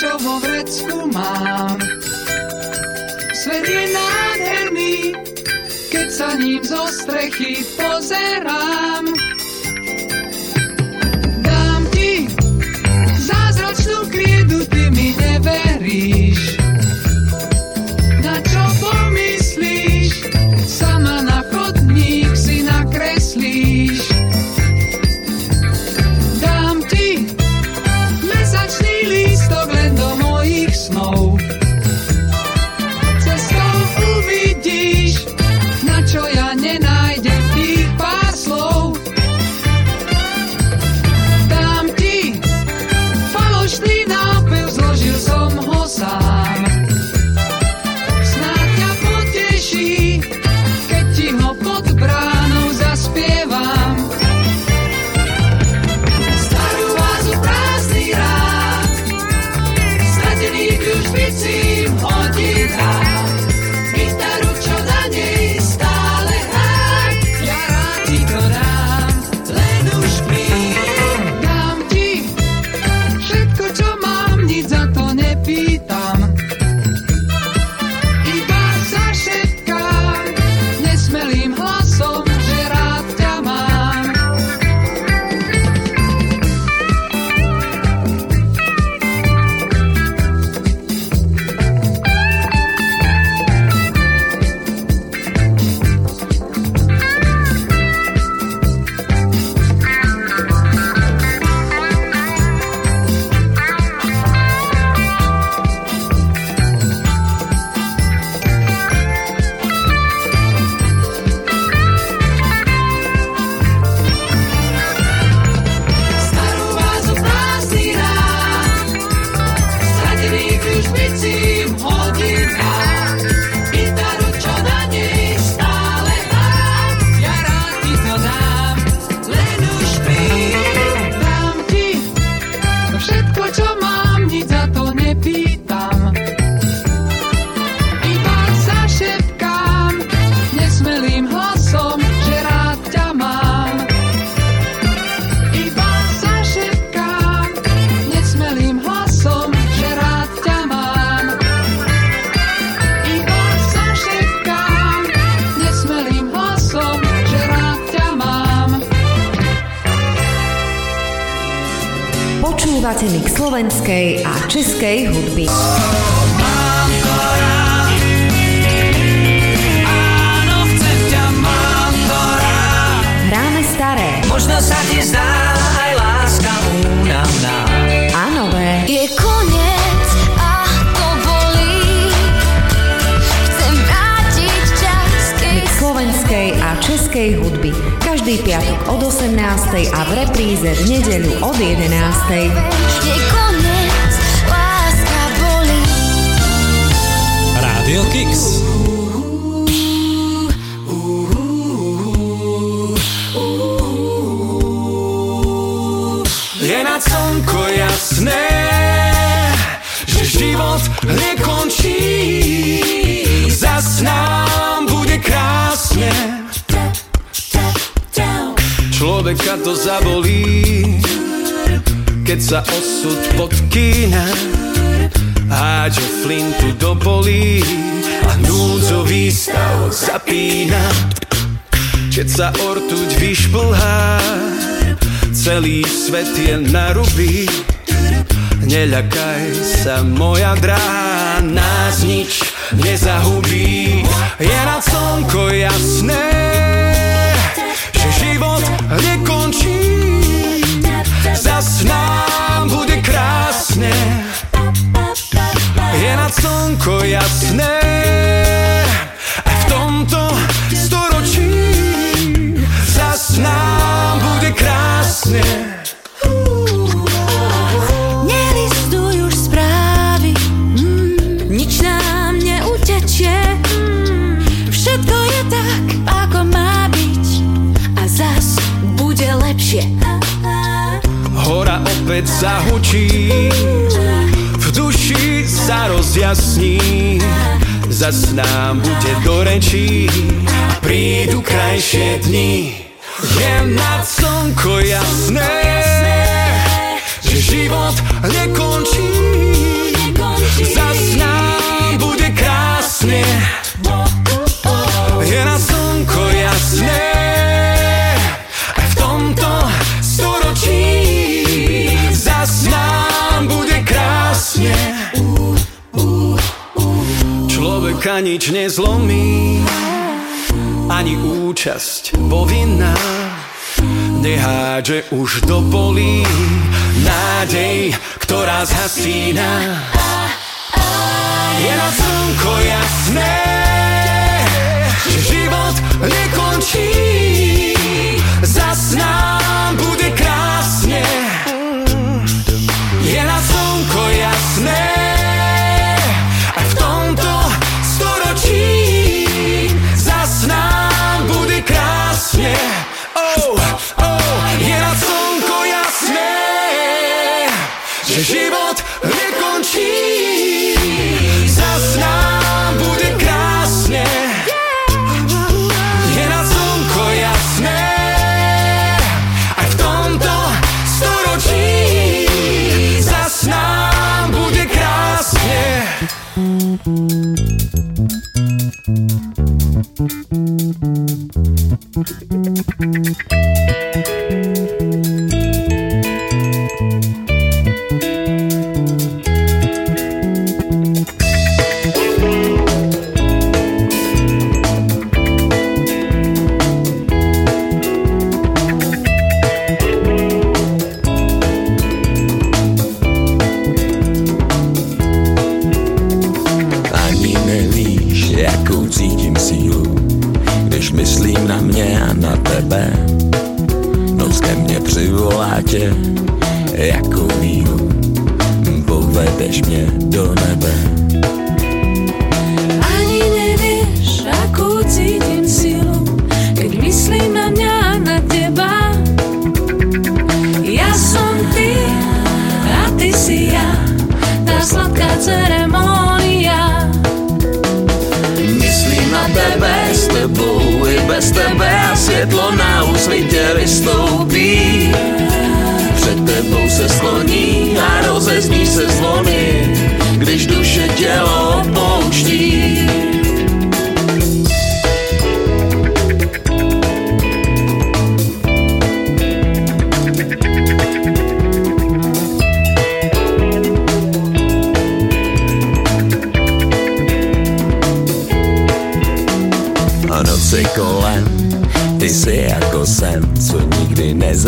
čo vo vrecku mám. Svet je nádherný, keď sa ním zo strechy pozerám. Stav zapína. Keď sa ortuť vyšplhá, celý svet je na ruby. Neľakaj sa, moja drahá, nás nič nezahubí. Je na slnko jasné, že život nekončí. Zas nám bude krásne. Je na slnko jasné, krásne. Nelistuj už správy, mm, nič nám neutečie. Mm, všetko je tak, ako má byť a zas bude lepšie. Hora opäť zahučí, v duši sa rozjasní, zas nám bude do rečí a prídu krajšie dni. Je nad slnko jasné, že život nekončí, zas nám bude krásne. Je na slnko jasné, v tomto storočí zas nám bude krásne. Človeka nič nezlomí, ani účasť povinná. Nehádže už do polí nádej, ktorá zhasína. Je na slnko jasné, že život nekončí. Zas nám bude krásne. Je na slnko Thank you. Bez tebe a světlo na úsvitě vystoupí. Před tebou se skloní a rozezní se zvony, když duše tělo opouští.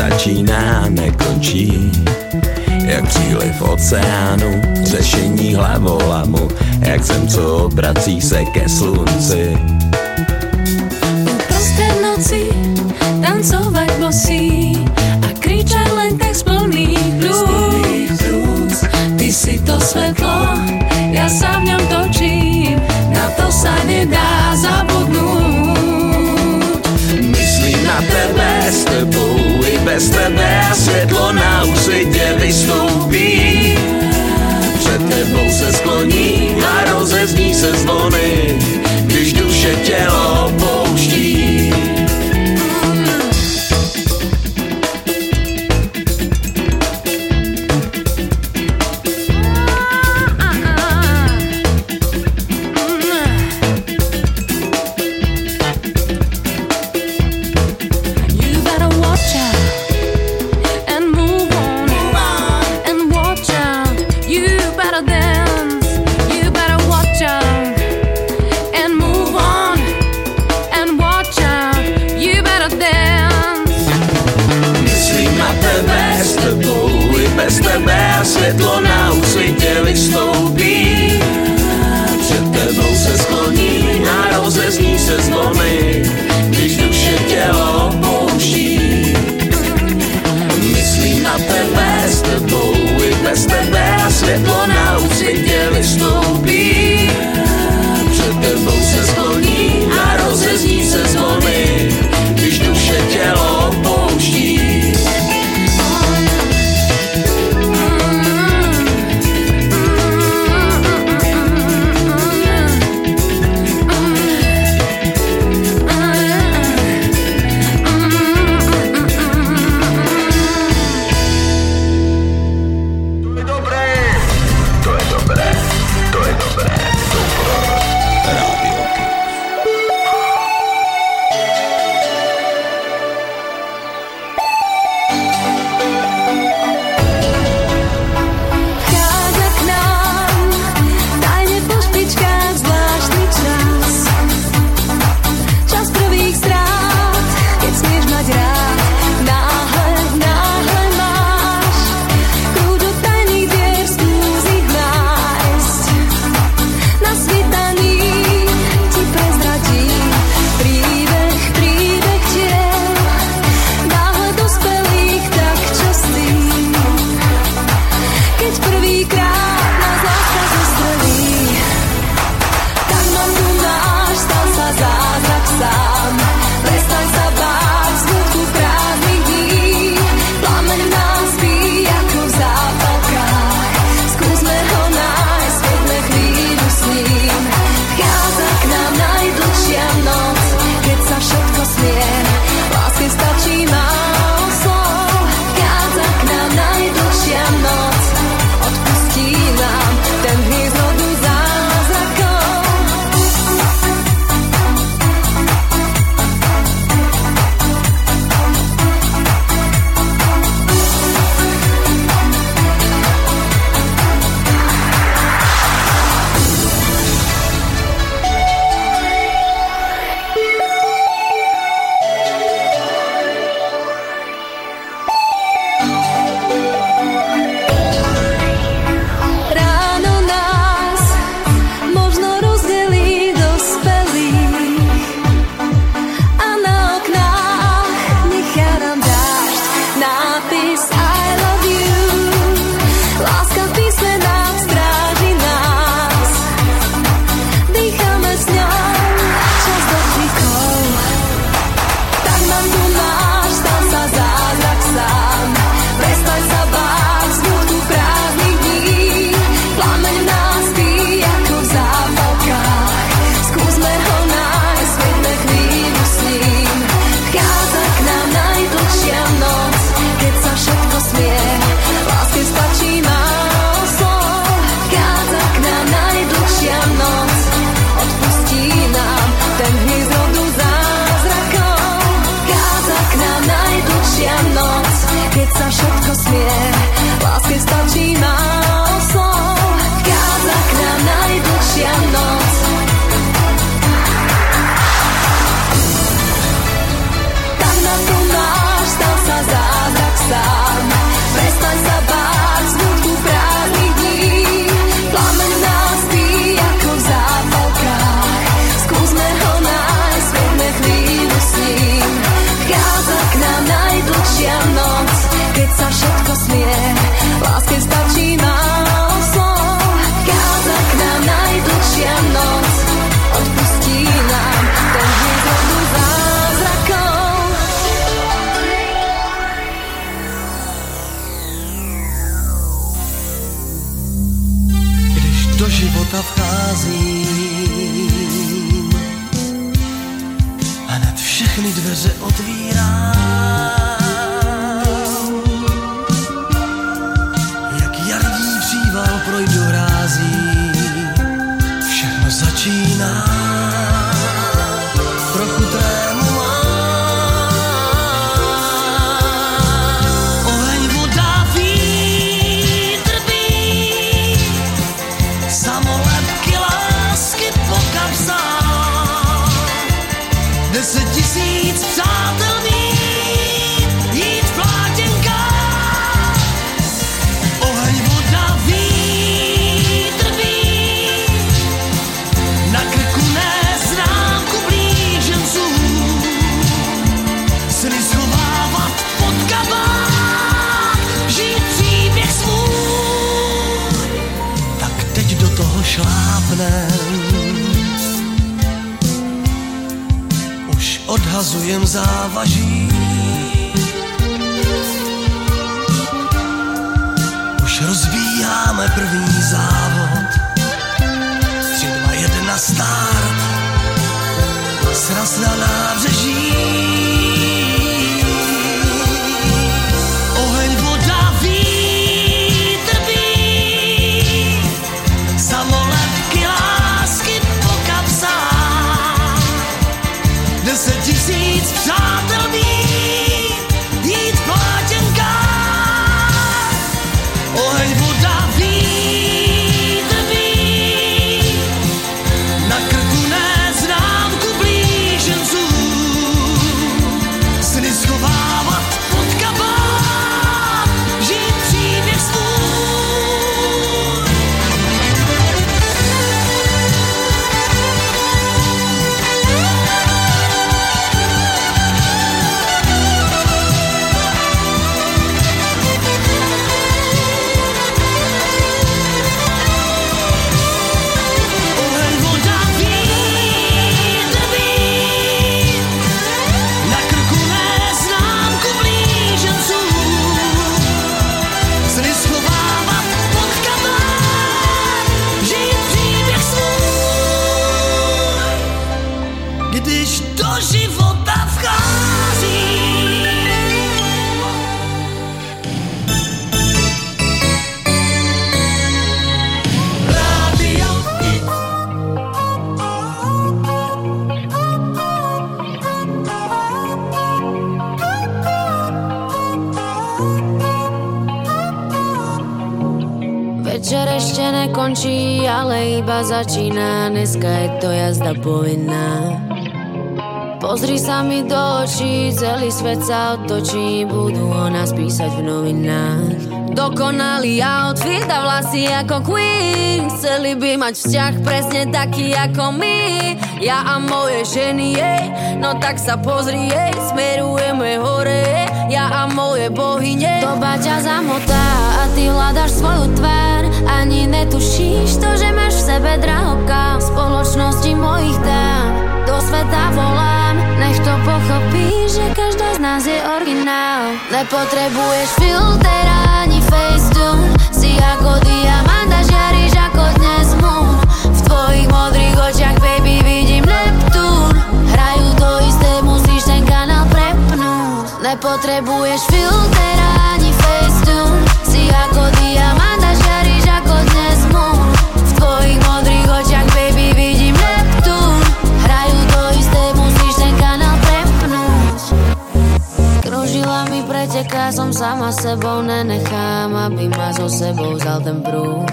Nikdy nezačíná, nekončí. Jak příliv oceánu, řešení hlavolamu, jak zem, co obrací se ke slunci. Prostred noci tancovať bosí a kričať len tak z plných plúc. Ty si to svetlo, ja sa v ňom točím, na to sa nedá zabudnúť. Myslím na tebe, s tebou bez tebe světlo na úsvitě vystoupí. Před tebou se skloní a rozezní se zvony, když duše tělo Dneska je to jazda povinná. Pozri sa mi do očí, celý svet sa otočí Budú o nás písať v novinách. Dokonalý outfit a vlasy ako Queen. Chceli by mať vzťah presne taký ako my. Ja a moje ženy, jej No tak sa pozri, jej Smerujeme hore, Ja a moje bohyne. Doba ťa zamotá a ty hľadaš svoju tvár Ani netušíš to, že máš v sebe drahokám V spoločnosti mojich dám. Do sveta volám Nech to pochopí, že každá z nás je originál. Nepotrebuješ filter ani facetune Si ako diamant a žiariš ako dnes moon. V tvojich modrých očiach, baby, vidím Neptún Hrajú to isté, musíš ten kanál prepnúť. Nepotrebuješ filter preteká, som sama sebou nenechám, aby ma so sebou vzal ten prúd.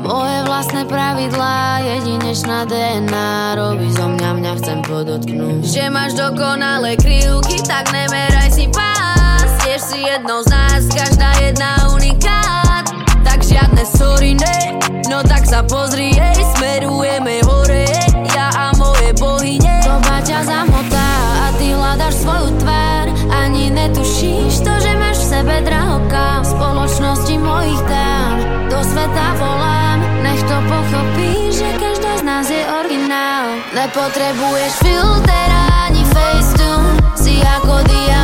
Moje vlastné pravidlá, jedinečná DNA Robí zo mňa, mňa chcem podotknúť. Že máš dokonalé krivky, tak nemeraj si pás. Tiež si jednou z nás, každá jedna unikát. Tak žiadne sorry, ne? No tak sa pozri, jej, smerujeme hore. Ja a moje bohyne. Doba ťa zamotá a ty hľadaš svoju netušíš to, že máš v sebe drahokám V spoločnosti mojich dám. Do sveta volám. Nech to pochopí, že každá z nás je originál. Nepotrebuješ filter ani facetune Si ako diamant